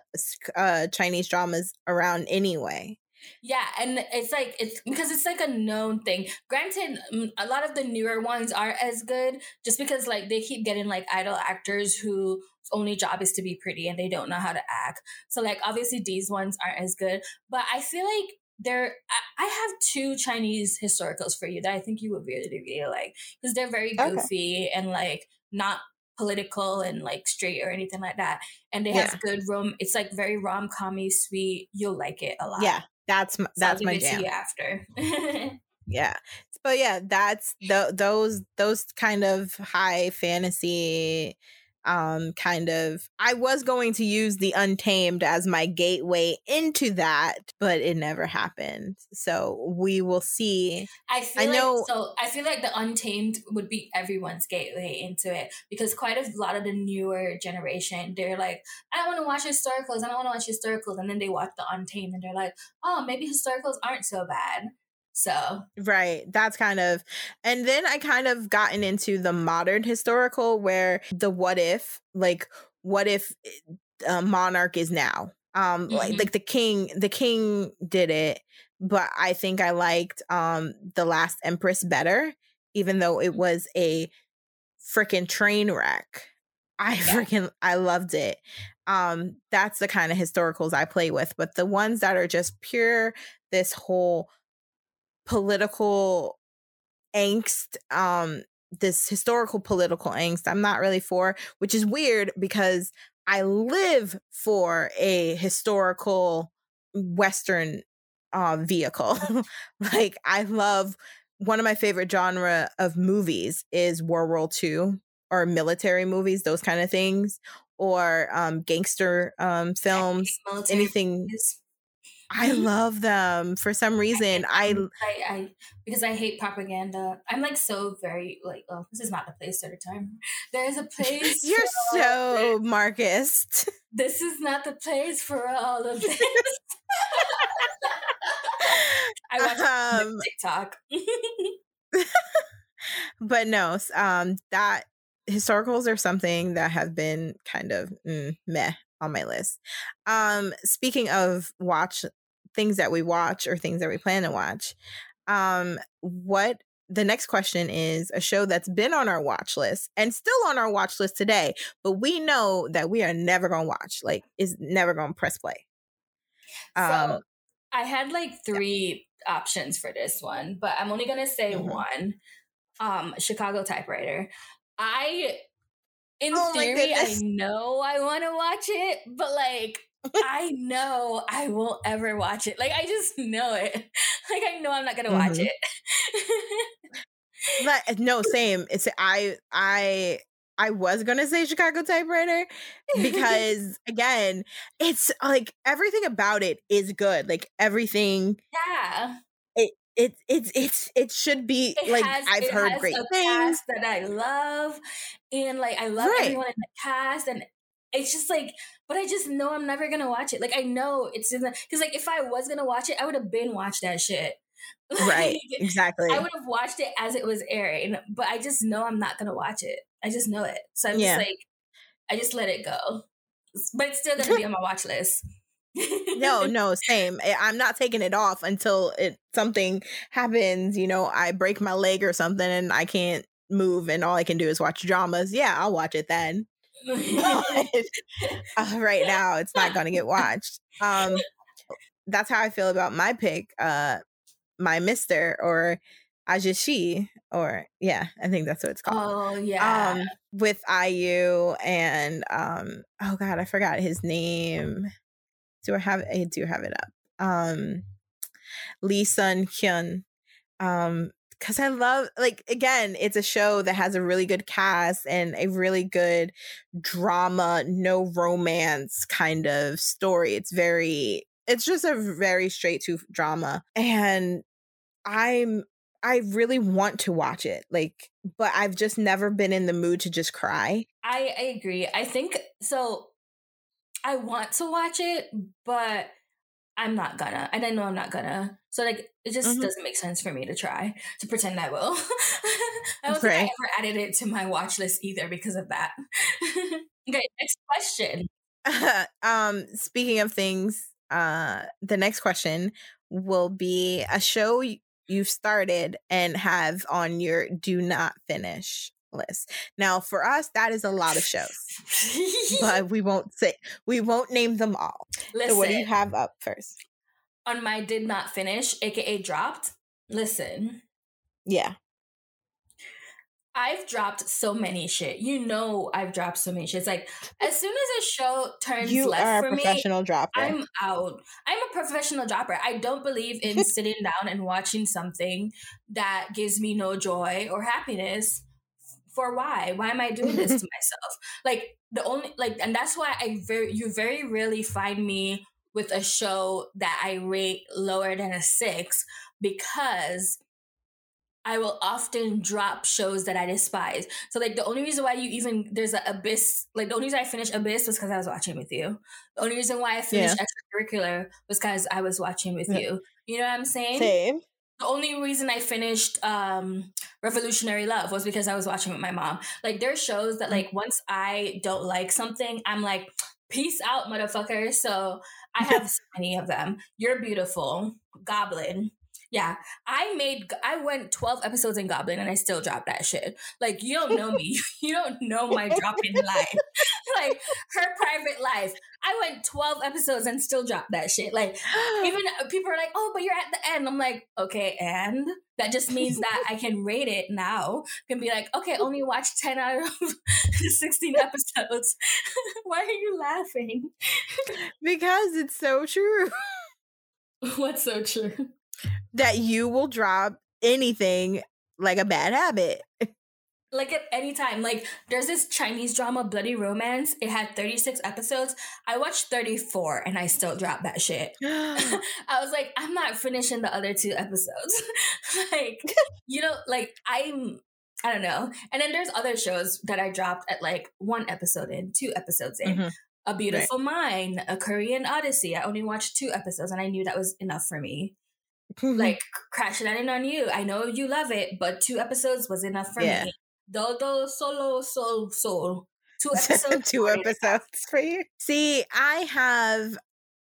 uh, Chinese dramas around anyway. Yeah, and it's like it's because it's like a known thing. Granted, a lot of the newer ones aren't as good just because like they keep getting like idol actors whose only job is to be pretty and they don't know how to act. So like obviously these ones aren't as good, but I feel like there I have two Chinese historicals for you that I think you would really really like because they're very goofy okay. and like not political and like straight or anything like that and they yeah. have good rom it's like very rom-commy sweet you'll like it a lot yeah that's my, that's my jam. after. Yeah. But yeah that's the, those those kind of high fantasy um kind of I was going to use the untamed as my gateway into that but it never happened. So we will see. I feel I know like, so I feel like the untamed would be everyone's gateway into it because quite a lot of the newer generation they're like I don't want to watch historicals I don't want to watch historicals and then they watch the untamed and they're like oh maybe historicals aren't so bad so, right. That's kind of, and then I kind of gotten into the modern historical where the what if, like, what if uh, monarch is now? Um, mm-hmm. like, like the king, the king did it, but I think I liked um the last empress better. even though it was a freaking train wreck. I yeah. freaking I loved it. Um that's the kind of historicals I play with, but the ones that are just pure this whole political angst um this historical political angst I'm not really for, which is weird because I live for a historical western uh vehicle. like I love one of my favorite genre of movies is World War II or military movies, those kind of things, or um, gangster um, films, anything. Movies. I love them for some reason. I, I, I, because I hate propaganda. I'm like so very like oh this is not the place at a time. There's a place. You're so Marcus. This is not the place for all of this. I watch um, TikTok. but no, um, that historicals are something that have been kind of mm, meh on my list. Um, speaking of watch things that we watch or things that we plan to watch, um, what the next question is a show that's been on our watch list and still on our watch list today, but we know that we are never gonna watch, like, is never gonna press play. Um, so I had like three yeah. options for this one, but I'm only gonna say mm-hmm. one. Um, Chicago typewriter. I in oh theory, I know I want to watch it, but like I know I won't ever watch it. Like I just know it. Like I know I'm not gonna mm-hmm. watch it. but no, same. It's I I I was gonna say Chicago typewriter because again, it's like everything about it is good. Like everything. Yeah. It it it's it's it should be it like has, I've heard great things that I love, and like I love right. everyone in the cast, and it's just like, but I just know I'm never gonna watch it. Like I know it's because like if I was gonna watch it, I would have been watched that shit. right. Exactly. I would have watched it as it was airing, but I just know I'm not gonna watch it. I just know it. So I'm yeah. just like, I just let it go. But it's still gonna be on my watch list. no, no, same. I'm not taking it off until it something happens. You know, I break my leg or something and I can't move, and all I can do is watch dramas. Yeah, I'll watch it then. uh, right now, it's not going to get watched. Um, that's how I feel about my pick. Uh, my Mister or Ahjussi or yeah, I think that's what it's called. Oh yeah. Um with IU and um oh god, I forgot his name. Do I have I do have it up. Um Lee Sun Kyun. Um because I love like again, it's a show that has a really good cast and a really good drama, no romance kind of story. It's very it's just a very straight to drama. And I'm I really want to watch it. Like, but I've just never been in the mood to just cry. I, I agree. I think so. I want to watch it, but I'm not gonna. And I know I'm not gonna. So like it just mm-hmm. doesn't make sense for me to try to pretend I will. I don't right. think I ever added it to my watch list either because of that. okay, next question. um, speaking of things, uh, the next question will be a show you've started and have on your do not finish list. Now, for us, that is a lot of shows, but we won't say we won't name them all. Listen, so, what do you have up first? On my did not finish, aka dropped. Listen, yeah, I've dropped so many shit. You know, I've dropped so many shit. It's like as soon as a show turns you left are a for professional me, dropper. I'm out. I'm a professional dropper. I don't believe in sitting down and watching something that gives me no joy or happiness. For why? Why am I doing this to myself? Like the only like, and that's why I very you very rarely find me with a show that I rate lower than a six because I will often drop shows that I despise. So like the only reason why you even there's an abyss like the only reason I finished abyss was because I was watching with you. The only reason why I finished yeah. extracurricular was because I was watching with yeah. you. You know what I'm saying? Same. The only reason I finished um Revolutionary Love was because I was watching with my mom. Like there's shows that like once I don't like something, I'm like, peace out, motherfucker. So I have so many of them. You're beautiful, Goblin, Yeah, I made I went 12 episodes in Goblin and I still dropped that shit. Like you don't know me. you don't know my dropping life. like her private life. I went 12 episodes and still dropped that shit. Like even uh, people are like, "Oh, but you're at the end." I'm like, "Okay, and that just means that I can rate it now. Can be like, "Okay, only watch 10 out of 16 episodes." Why are you laughing? because it's so true. What's so true? That you will drop anything like a bad habit. Like at any time. Like there's this Chinese drama, Bloody Romance. It had 36 episodes. I watched 34 and I still dropped that shit. I was like, I'm not finishing the other two episodes. like, you know, like I'm I don't know. And then there's other shows that I dropped at like one episode in, two episodes in. Mm-hmm. A Beautiful right. Mind, A Korean Odyssey. I only watched two episodes and I knew that was enough for me. Mm-hmm. like Crash Landing on You. I know you love it, but two episodes was enough for yeah. me. Dodo Solo Soul Soul. Two episodes. two episodes for you. See, I have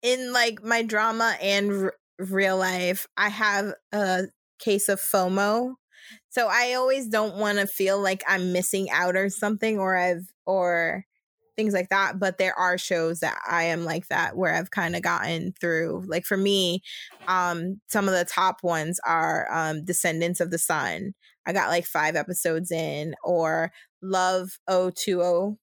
in like my drama and r- real life, I have a case of FOMO. So I always don't want to feel like I'm missing out or something or I've or things like that. But there are shows that I am like that where I've kind of gotten through. Like for me, um, some of the top ones are um Descendants of the Sun. I got like five episodes in, or Love O2O.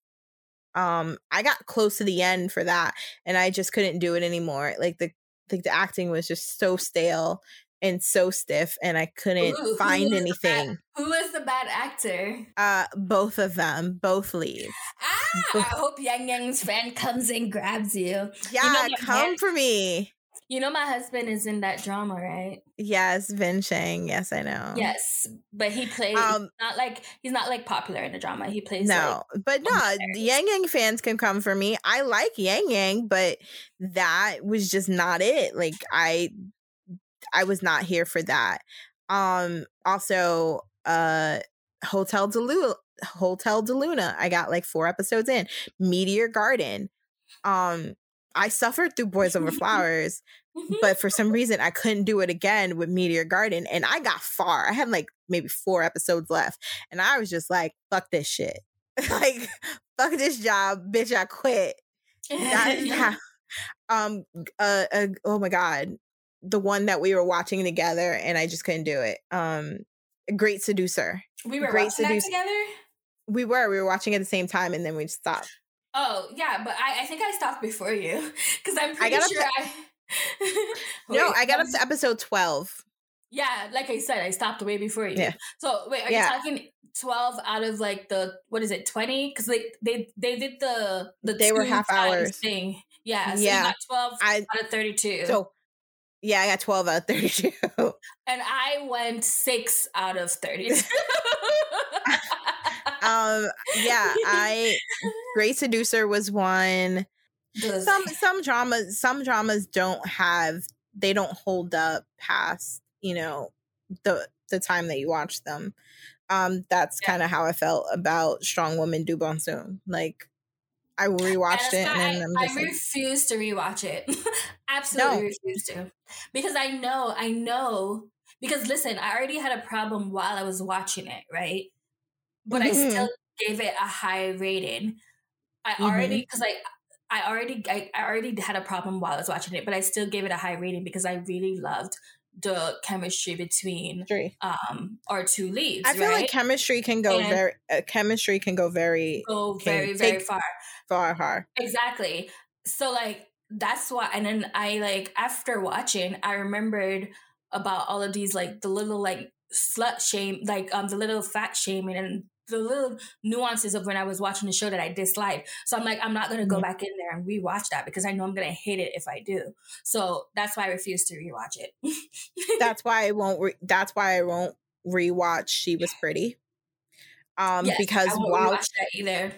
Um, I got close to the end for that and I just couldn't do it anymore. Like the like the acting was just so stale and so stiff and I couldn't Ooh, find anything. Who was the bad actor? Uh both of them, both leads. Ah, both. I hope Yang Yang's fan comes and grabs you. Yeah, you know come for me. You know my husband is in that drama, right? Yes, Vin Shang. Yes, I know. Yes, but he plays um, not like he's not like popular in the drama. He plays no, like, but no. Yang Yang fans can come for me. I like Yang Yang, but that was just not it. Like I I was not here for that. Um also uh Hotel del Luna Hotel del Luna. I got like four episodes in. Meteor Garden. Um I suffered through Boys Over Flowers, but for some reason I couldn't do it again with Meteor Garden and I got far. I had like maybe 4 episodes left and I was just like fuck this shit. like fuck this job, bitch, I quit. That, yeah. Um uh, uh oh my god the one that we were watching together and I just couldn't do it. Um Great Seducer. We were Great watching Seducer. together? We were. We were watching at the same time and then we stopped. Oh, yeah, but I, I think I stopped before you cuz I'm pretty I sure I Wait, No, I got up to episode 12. Yeah, like I said, I stopped way before you. Yeah. So, wait, are yeah. you talking 12 out of like the what is it 20 because they they they did the the they were half hours thing yeah so yeah 12 I, out of 32 so yeah, I got 12 out of 32. And I went 6 out of 32. um yeah, I Great Seducer was one. Some some dramas some dramas don't have they don't hold up past, you know, the the time that you watch them. Um that's yeah. kind of how I felt about Strong Woman Do Bong Soon. Like I rewatched it and I'm just I like, refuse to rewatch it. Absolutely no. refuse to. Because I know, I know because listen, I already had a problem while I was watching it, right? But mm-hmm. I still gave it a high rating. I mm-hmm. already because I I already I, I already had a problem while I was watching it, but I still gave it a high rating because I really loved the chemistry between Three. um our two leads. I feel right? like chemistry can go and very uh, chemistry can go very go very very far far. Exactly. So like that's why and then I like after watching I remembered about all of these like the little like slut shame like um the little fat shaming and the little nuances of when I was watching the show that I disliked. So I'm like, I'm not gonna go mm-hmm. back in there and rewatch that because I know I'm gonna hate it if I do. So that's why I refuse to rewatch it. that's why I won't. Re- that's why I won't rewatch. She was pretty. Um, yes, because while either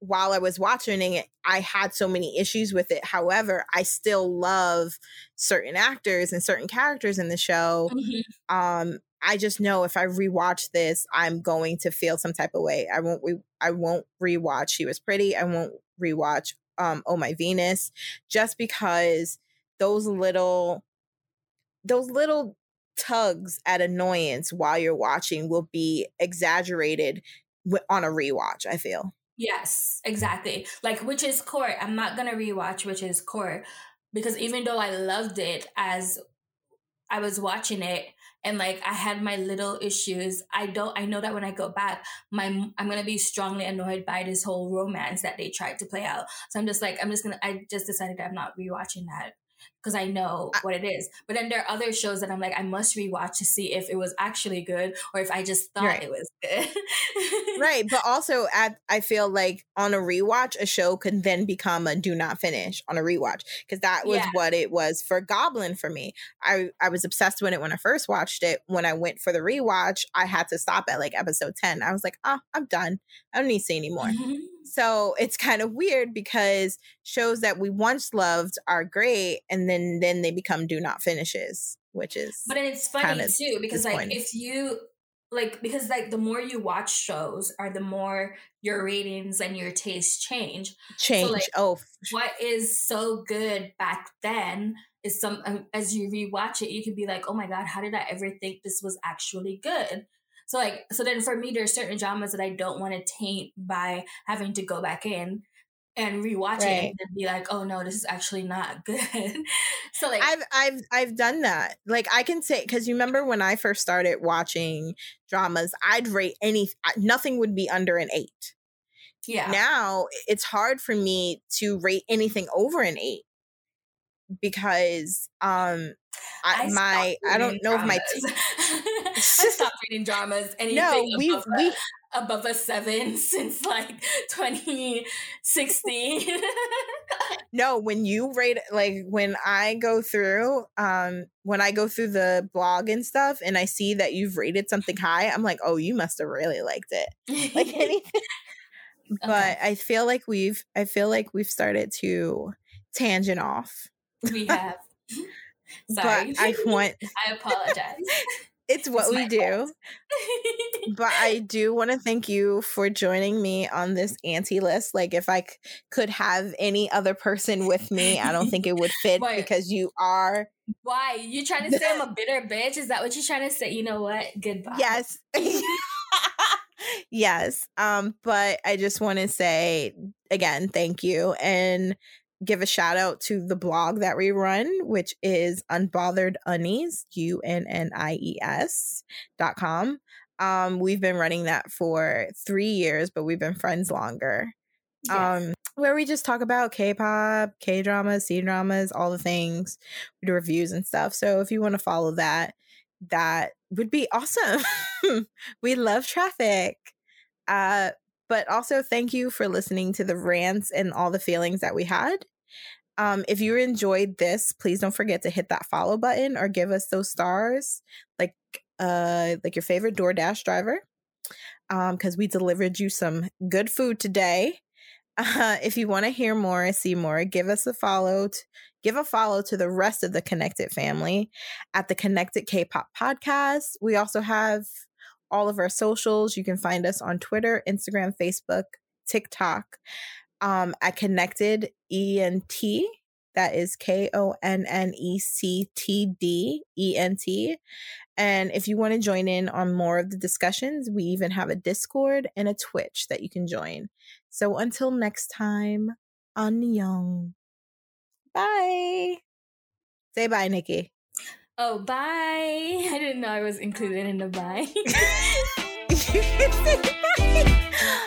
while I was watching it, I had so many issues with it. However, I still love certain actors and certain characters in the show. Mm-hmm. Um, I just know if I rewatch this, I'm going to feel some type of way. I won't re- I won't rewatch She Was Pretty. I won't rewatch um Oh My Venus just because those little those little tugs at annoyance while you're watching will be exaggerated on a rewatch, I feel. Yes, exactly. Like Witch's Court. I'm not gonna rewatch Witch's Court because even though I loved it as I was watching it and like I had my little issues, I don't I know that when I go back, my I'm gonna be strongly annoyed by this whole romance that they tried to play out. So I'm just like I'm just gonna I just decided I'm not rewatching that because I know what it is. But then there are other shows that I'm like, I must rewatch to see if it was actually good or if I just thought right. it was good. right. But also at I feel like on a rewatch, a show can then become a do not finish on a rewatch. Because that was yeah. what it was for Goblin for me. I, I was obsessed with it when I first watched it. When I went for the rewatch, I had to stop at like episode 10. I was like, oh, I'm done. I don't need to see anymore. Mm-hmm. So it's kind of weird because shows that we once loved are great and then then they become do not finishes, which is But it's funny too because like if you like because like the more you watch shows are the more your ratings and your tastes change. Change. So, like, oh, what is so good back then is some um, as you rewatch it, you can be like, oh my god, how did I ever think this was actually good? So like so then for me there's certain dramas that I don't want to taint by having to go back in and rewatch right. it and be like, oh no, this is actually not good. so like I've I've I've done that. Like I can say because you remember when I first started watching dramas, I'd rate any nothing would be under an eight. Yeah. Now it's hard for me to rate anything over an eight because um I, I my I don't know dramas. if my t- I stopped reading dramas. Anything no, we we above a seven since like 2016. no, when you rate like when I go through um when I go through the blog and stuff and I see that you've rated something high, I'm like, oh, you must have really liked it. Like anything. but okay. I feel like we've I feel like we've started to tangent off. We have. Sorry. But I want I apologize. It's what it's we do. but I do want to thank you for joining me on this anti list. Like, if I c- could have any other person with me, I don't think it would fit Wait, because you are. Why? You trying to say I'm a bitter bitch? Is that what you're trying to say? You know what? Goodbye. Yes. yes. Um, but I just want to say again, thank you. And give a shout out to the blog that we run, which is unbothered unnies, U N N I E S dot com. Um, we've been running that for three years, but we've been friends longer. Yes. Um, where we just talk about K-pop, K-dramas, C-dramas, all the things. We do reviews and stuff. So if you want to follow that, that would be awesome. we love traffic. Uh, but also thank you for listening to the rants and all the feelings that we had. Um, if you enjoyed this, please don't forget to hit that follow button or give us those stars, like uh, like your favorite DoorDash driver, because um, we delivered you some good food today. Uh, if you want to hear more, see more, give us a follow. T- give a follow to the rest of the Connected family at the Connected K-pop podcast. We also have all of our socials. You can find us on Twitter, Instagram, Facebook, TikTok um, at Connected ENT. That is K O N N E C T D E N T. And if you want to join in on more of the discussions, we even have a Discord and a Twitch that you can join. So until next time, on Young. Bye. Say bye, Nikki. Oh, bye. I didn't know I was included in the bye.